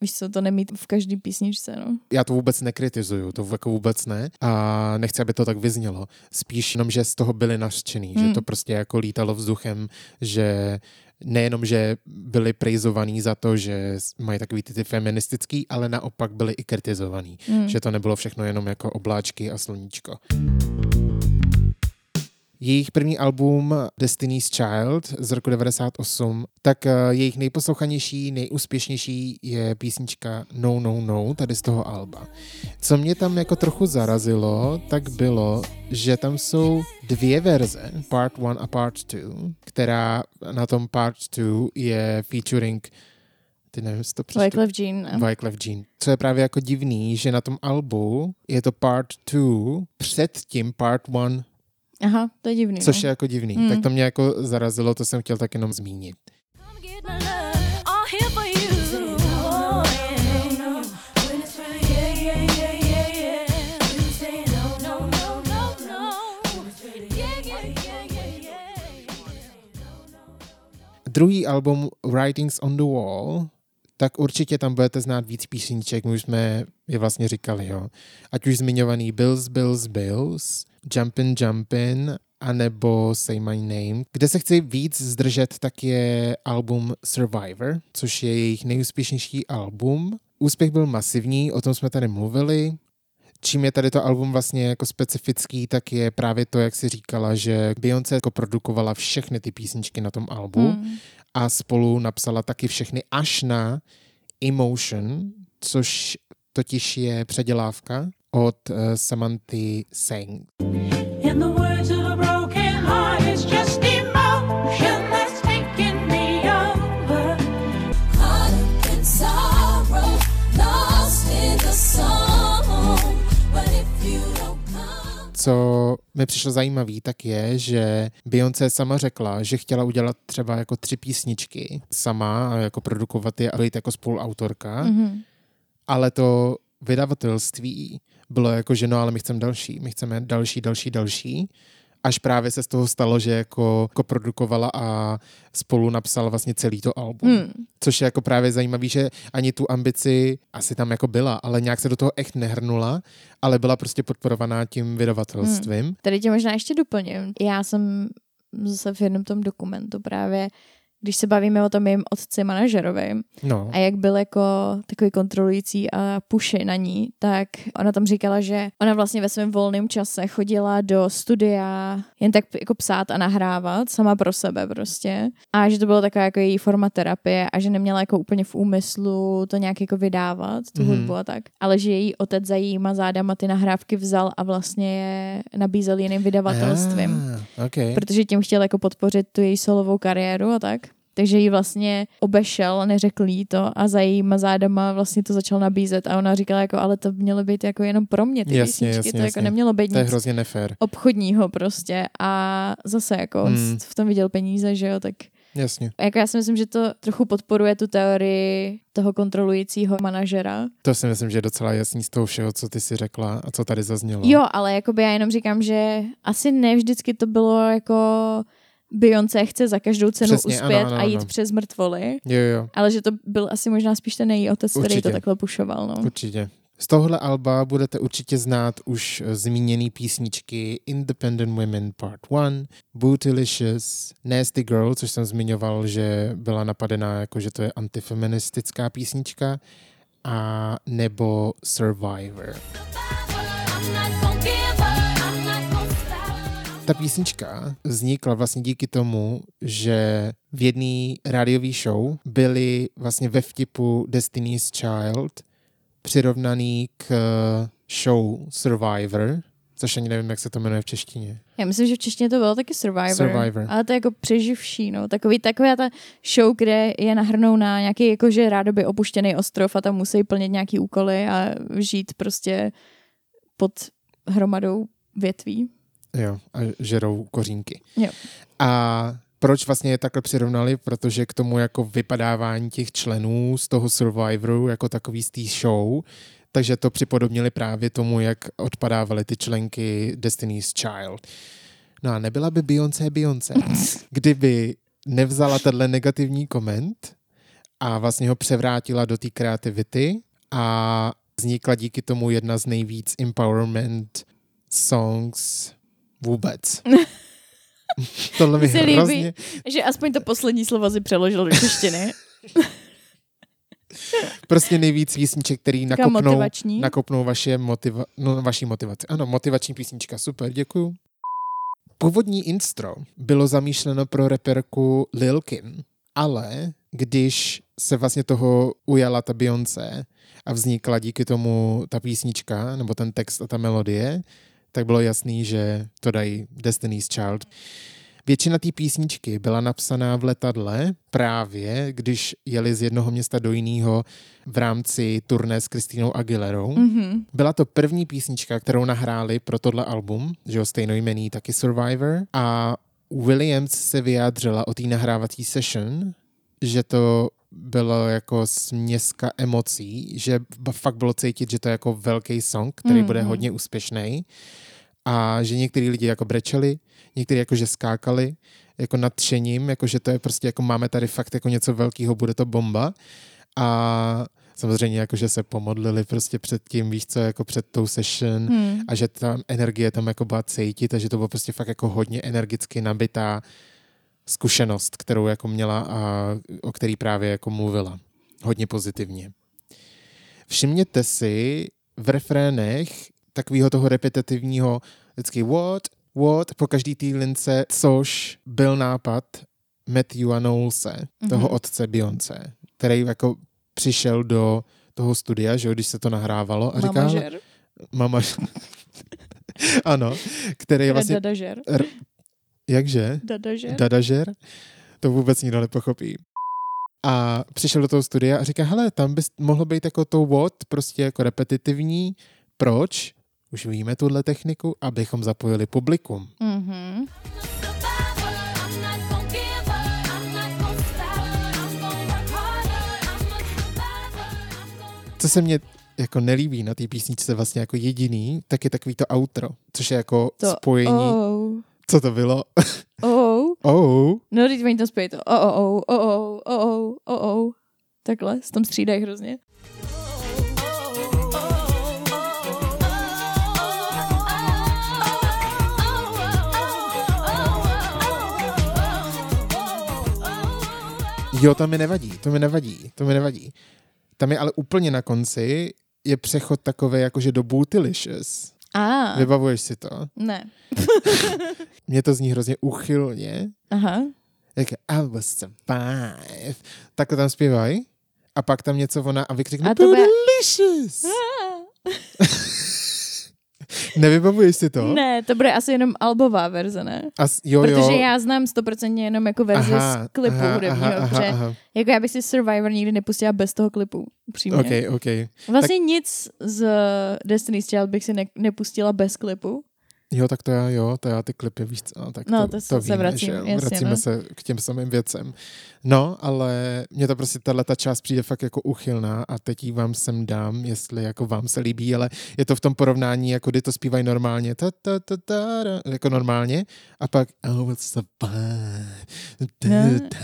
víš co, to nemít v každý písničce, no. Já to vůbec nekritizuju, to jako vůbec ne. A nechci, aby to tak vyznělo. Spíš jenom, že z toho byli nařčený, Hmm. že to prostě jako lítalo vzduchem, že nejenom, že byli prejzovaní za to, že mají takový ty, ty feministický, ale naopak byli i kritizovaní. Mm. Že to nebylo všechno jenom jako obláčky a sluníčko. Jejich první album Destiny's Child z roku 98, tak eh, jejich nejposlouchanější, nejúspěšnější je písnička No No No, tady z toho alba. Co mě tam jako trochu zarazilo, tak bylo, že tam jsou dvě verze, Part 1 a Part 2, která na tom Part 2 je featuring ty nevím, jestli to přečtu. Wyclef Jean. no. Wyclef Jean. Co je právě jako divný, že na tom albu je to part 2 před tím part 1, Aha, to je divný. což no. je jako divný. Mm. Tak to mě jako zarazilo, to jsem chtěl tak jenom zmínit. Oh, no, no, no, no, no. Druhý album Writings on the Wall, tak určitě tam budete znát víc písniček, my už jsme je vlastně říkali, jo. Ať už zmiňovaný Bills, Bills, Bills, Jumpin' Jumpin', anebo Say My Name. Kde se chci víc zdržet, tak je album Survivor, což je jejich nejúspěšnější album. Úspěch byl masivní, o tom jsme tady mluvili. Čím je tady to album vlastně jako specifický, tak je právě to, jak si říkala, že Beyoncé jako produkovala všechny ty písničky na tom albu Mm. a spolu napsala taky všechny až na Emotion, což totiž je předělávka od uh, Samanty Singh. In the words of a broken heart, it's just emotion that's taking me over. Caught up in sorrow, lost in the song. But if you don't come, Co mi přišlo zajímavý, tak je, že Beyoncé sama řekla, že chtěla udělat třeba jako tři písničky sama a jako produkovat je a být jako spoluautorka, Mhm. ale to vydavatelství bylo jako, že no, ale my chceme další, my chceme další, další, další. Až právě se z toho stalo, že jako, jako produkovala a spolu napsala vlastně celý to album. Hmm. Což je jako právě zajímavý, že ani tu ambici asi tam jako byla, ale nějak se do toho echt nehrnula, ale byla prostě podporovaná tím vydavatelstvím. Tady tě možná ještě doplním. Já jsem zase v jednom tom dokumentu právě, když se bavíme o tom mým otci manažerovi No, a jak byl jako takový kontrolující a puši na ní, tak ona tam říkala, že ona vlastně ve svém volném čase chodila do studia jen tak jako psát a nahrávat sama pro sebe prostě a že to bylo taková jako její forma terapie a že neměla jako úplně v úmyslu to nějak jako vydávat, tu Mhm. hudbu a tak, ale že její otec za jejíma zádama ty nahrávky vzal a vlastně je nabízel jiným vydavatelstvím Ah, okay. protože tím chtěl jako podpořit tu její solovou kariéru a tak. Takže ji vlastně obešel, neřekl jí to a za jejíma zádama vlastně to začal nabízet a ona říkala jako, ale to mělo být jako jenom pro mě ty Jasně, písničky, jasně, to jako jasně. nemělo být To je nic hrozně nefér. obchodního prostě a zase jako Hmm. v tom viděl peníze, že jo, tak Jasně. jako já si myslím, že to trochu podporuje tu teorii toho kontrolujícího manažera. To si myslím, že je docela jasný z toho všeho, co ty si řekla a co tady zaznělo. Jo, ale jakoby já jenom říkám, že asi ne vždycky to bylo jako Beyoncé chce za každou cenu Přesně, ano, uspět ano, a jít ano. přes mrtvoly, Jo, jo, ale že to byl asi možná spíš ten její otec, který Určitě. to takhle pušoval. No. určitě. Z tohle alba budete určitě znát už eh, zmíněný písničky Independent Women Part 1, Bootylicious, Nasty Girl, což jsem zmiňoval, že byla napadená jako, že to je antifeministická písnička, a nebo Survivor. I'm Ta písnička vznikla vlastně díky tomu, že v jedné rádiové show byly vlastně ve vtipu Destiny's Child přirovnaný k eh, show Survivor, což ani nevím, jak se to jmenuje v češtině. Já myslím, že v češtině to bylo taky Survivor. Survivor. Ale to je jako přeživší, no. Takový, taková ta show, kde je nahrnou na nějaký jakože rádoby opuštěný ostrov a tam musí plnit nějaký úkoly a žít prostě pod hromadou větví. Jo, a žerou kořínky. Jo. A proč vlastně je takhle přirovnali? Protože k tomu jako vypadávání těch členů z toho Survivoru jako takový z té show, takže to připodobnili právě tomu, jak odpadávaly ty členky Destiny's Child. No a nebyla by Beyoncé Beyoncé, kdyby nevzala tenhle negativní koment a vlastně ho převrátila do té kreativity a vznikla díky tomu jedna z nejvíc empowerment songs vůbec. Tohle mi se líbí. hrozně... Že aspoň to poslední slovo si přeložil do češtiny. Prostě nejvíc písniček, který nakopnou, nakopnou vaše motiva- no, vaší motivaci. Ano, motivační písnička, super, děkuju. Původní instro bylo zamýšleno pro reperku Lil Kim, ale když se vlastně toho ujala ta Beyoncé a vznikla díky tomu ta písnička, nebo ten text a ta melodie, tak bylo jasný, že to dají Destiny's Child. Většina té písničky byla napsaná v letadle právě, když jeli z jednoho města do jiného v rámci turné s Kristínou Aguilerou. Mhm. Byla to první písnička, kterou nahráli pro tohle album, že jo, stejnojmený taky Survivor. A Williams se vyjádřila o té nahrávací session, že to bylo jako směska emocí, že fakt bylo cítit, že to je jako velký song, který bude Mhm. hodně úspěšný. A že některý lidi jako brečeli, někteří jako že skákali, jako nadšením, jako že to je prostě jako máme tady fakt jako něco velkého, bude to bomba. A samozřejmě jako že se pomodlili prostě před tím, víš co, jako před tou session Hmm. a že ta energie tam jako byla cítit a že to bylo prostě fakt jako hodně energicky nabitá zkušenost, kterou jako měla a o který právě jako mluvila. Hodně pozitivně. Všimněte si v refrénech takového toho repetitivního vždycky what, what, po každý té lince, což byl nápad Matthewa Knowlese, toho Mhm. otce Beyoncé, který jako přišel do toho studia, že jo, když se to nahrávalo a říká, "Hele, Mamažer. Mama. ano, který je vlastně... Dadažer. R... Jakže? Dadažer. Dadažer? To vůbec nikdo nepochopí. A přišel do toho studia a říká, hele, tam by mohlo být jako to what, prostě jako repetitivní. Proč? Už víme tuhle techniku, abychom zapojili publikum. Mhm. Gon' Co se mně jako nelíbí na té písničce vlastně jako jediný, tak je takový to outro, což je jako To spojení. Oh. Co to bylo? Oh. oh, No, teď oni tam spojí to oh, oh, oh, oh, oh, oh, oh, oh. Takhle, s tom střídají hrozně. Jo, to mi nevadí, to mi nevadí, to mi nevadí. Tam je ale úplně na konci je přechod takový jakože do Bootylicious. A, Vybavuješ si to? ne. Mně to zní hrozně uchylně. Aha. Jak I was survive. Takhle tam zpívají. A pak tam něco ona a vykřikne A to bude- Bootylicious. Nevybavuješ si to? Ne, to bude asi jenom albová verze, ne? A s, jo, Protože jo. já znám stoprocentně jenom jako verzi z klipu hudebního, aha, protože aha. jako já bych si Survivor nikdy nepustila bez toho klipu, upřímně. OK, OK. Vlastně nic z Destiny's Child bych si ne- nepustila bez klipu. Jo, tak to já, jo, to já ty klipy, víš co, tak No, to, to se- to se víme, vracím, že jasně, vracíme no. se k těm samým věcem. No, ale mně to prostě tahle ta část přijde fakt jako uchylná a teď ji vám sem dám, jestli jako vám se líbí, ale je to v tom porovnání, jako kdy to zpívají normálně, ta, ta, ta, ta, ta, jako normálně a pak oh, it's the No. ta.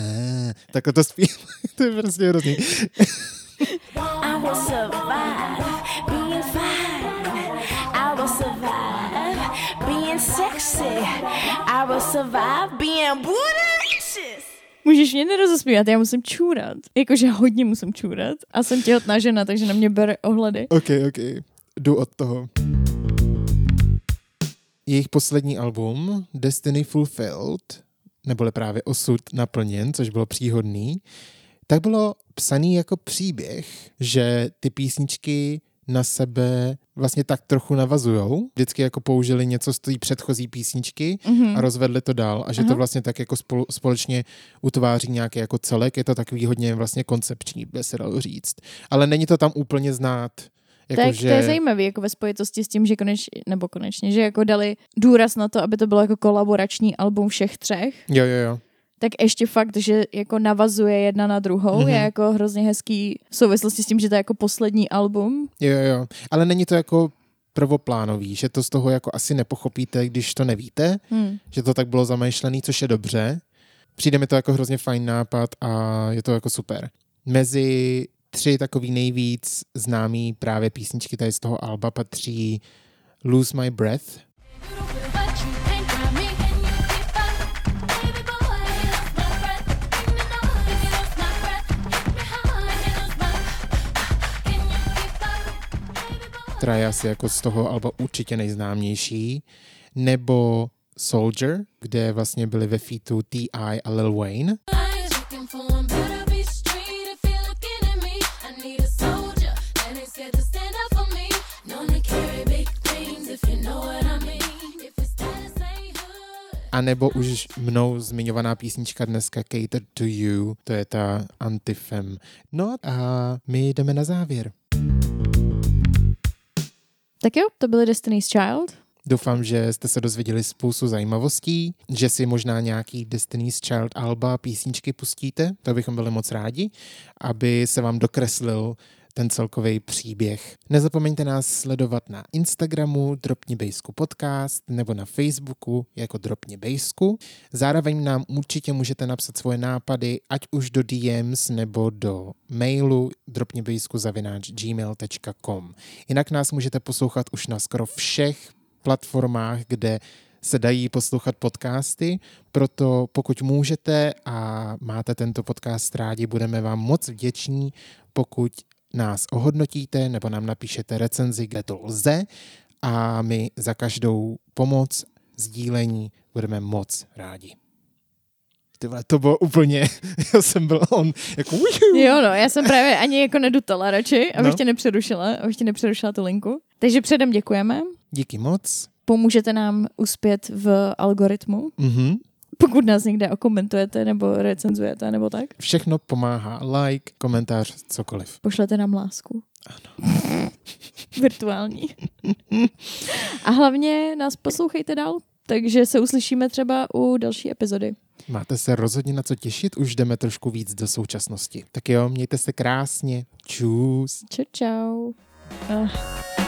Takhle to zpívají, to je prostě hrozný. I will survive. I will survive being bootylicious. Můžeš mě nerozospívat, já musím čůrat. Jakože hodně musím čůrat. A jsem těhotná žena, takže na mě bere ohledy. OK, OK. Jdu od toho. Jejich poslední album Destiny Fulfilled, neboli právě Osud naplněn, což bylo příhodný, tak bylo psaný jako příběh, že ty písničky na sebe vlastně tak trochu navazujou. Vždycky jako použili něco z té předchozí písničky Mhm. a rozvedli to dál a že to Aha. vlastně tak jako spolu, společně utváří nějaký jako celek. Je to takový hodně vlastně koncepční, by se dalo říct. Ale není to tam úplně znát. Jako, tak to je zajímavé, jako ve spojitosti s tím, že koneč, nebo konečně, že jako dali důraz na to, aby to bylo jako kolaborační album všech třech, Jo, jo, jo. Tak ještě fakt, že jako navazuje jedna na druhou, Mhm. je jako hrozně hezký v souvislosti s tím, že to je jako poslední album. Jo, jo, jo. Ale není to jako prvoplánový, že to z toho jako asi nepochopíte, když to nevíte, Hmm. že to tak bylo zamýšlený, což je dobře. Přijde mi to jako hrozně fajn nápad a je to jako super. Mezi tři takový nejvíc známý právě písničky tady z toho alba patří Lose My Breath, která je asi jako z toho alba určitě nejznámější, nebo Soldier, kde vlastně byli ve featu T.I. a Lil Wayne. A nebo už mnou zmiňovaná písnička dneska Cater to You, to je ta Antifem. No a my jdeme na závěr. Tak jo, to byly Destiny's Child. Doufám, že jste se dozvěděli spoustu zajímavostí, že si možná nějaký Destiny's Child Alba písničky pustíte, to bychom byli moc rádi, aby se vám dokreslil ten celkový příběh. Nezapomeňte nás sledovat na Instagramu Dropni Bejsku podcast nebo na Facebooku jako Dropni Bejsku. Zároveň nám určitě můžete napsat svoje nápady, ať už do DMs nebo do mailu dropnibejsku.gmail.com Jinak nás můžete poslouchat už na skoro všech platformách, kde se dají poslouchat podcasty, proto pokud můžete a máte tento podcast rádi, budeme vám moc vděční, pokud nás ohodnotíte nebo nám napíšete recenzi, kde to lze a my za každou pomoc, sdílení budeme moc rádi. Ty vole, to bylo úplně, já jsem byl on, jako. Jo, no, já jsem právě ani jako nedutala radši, abych No. tě nepřerušila, abych tě nepřerušila tu linku. Takže předem děkujeme. Díky moc. Pomůžete nám uspět v algoritmu, Mhm. Pokud nás někde okomentujete nebo recenzujete nebo tak. Všechno pomáhá. Like, komentář, cokoliv. Pošlete nám lásku. Ano. Virtuální. A hlavně nás poslouchejte dál, takže se uslyšíme třeba u další epizody. Máte se rozhodně na co těšit, už jdeme trošku víc do současnosti. Tak jo, mějte se krásně. Čus. Čau, čau. Uh.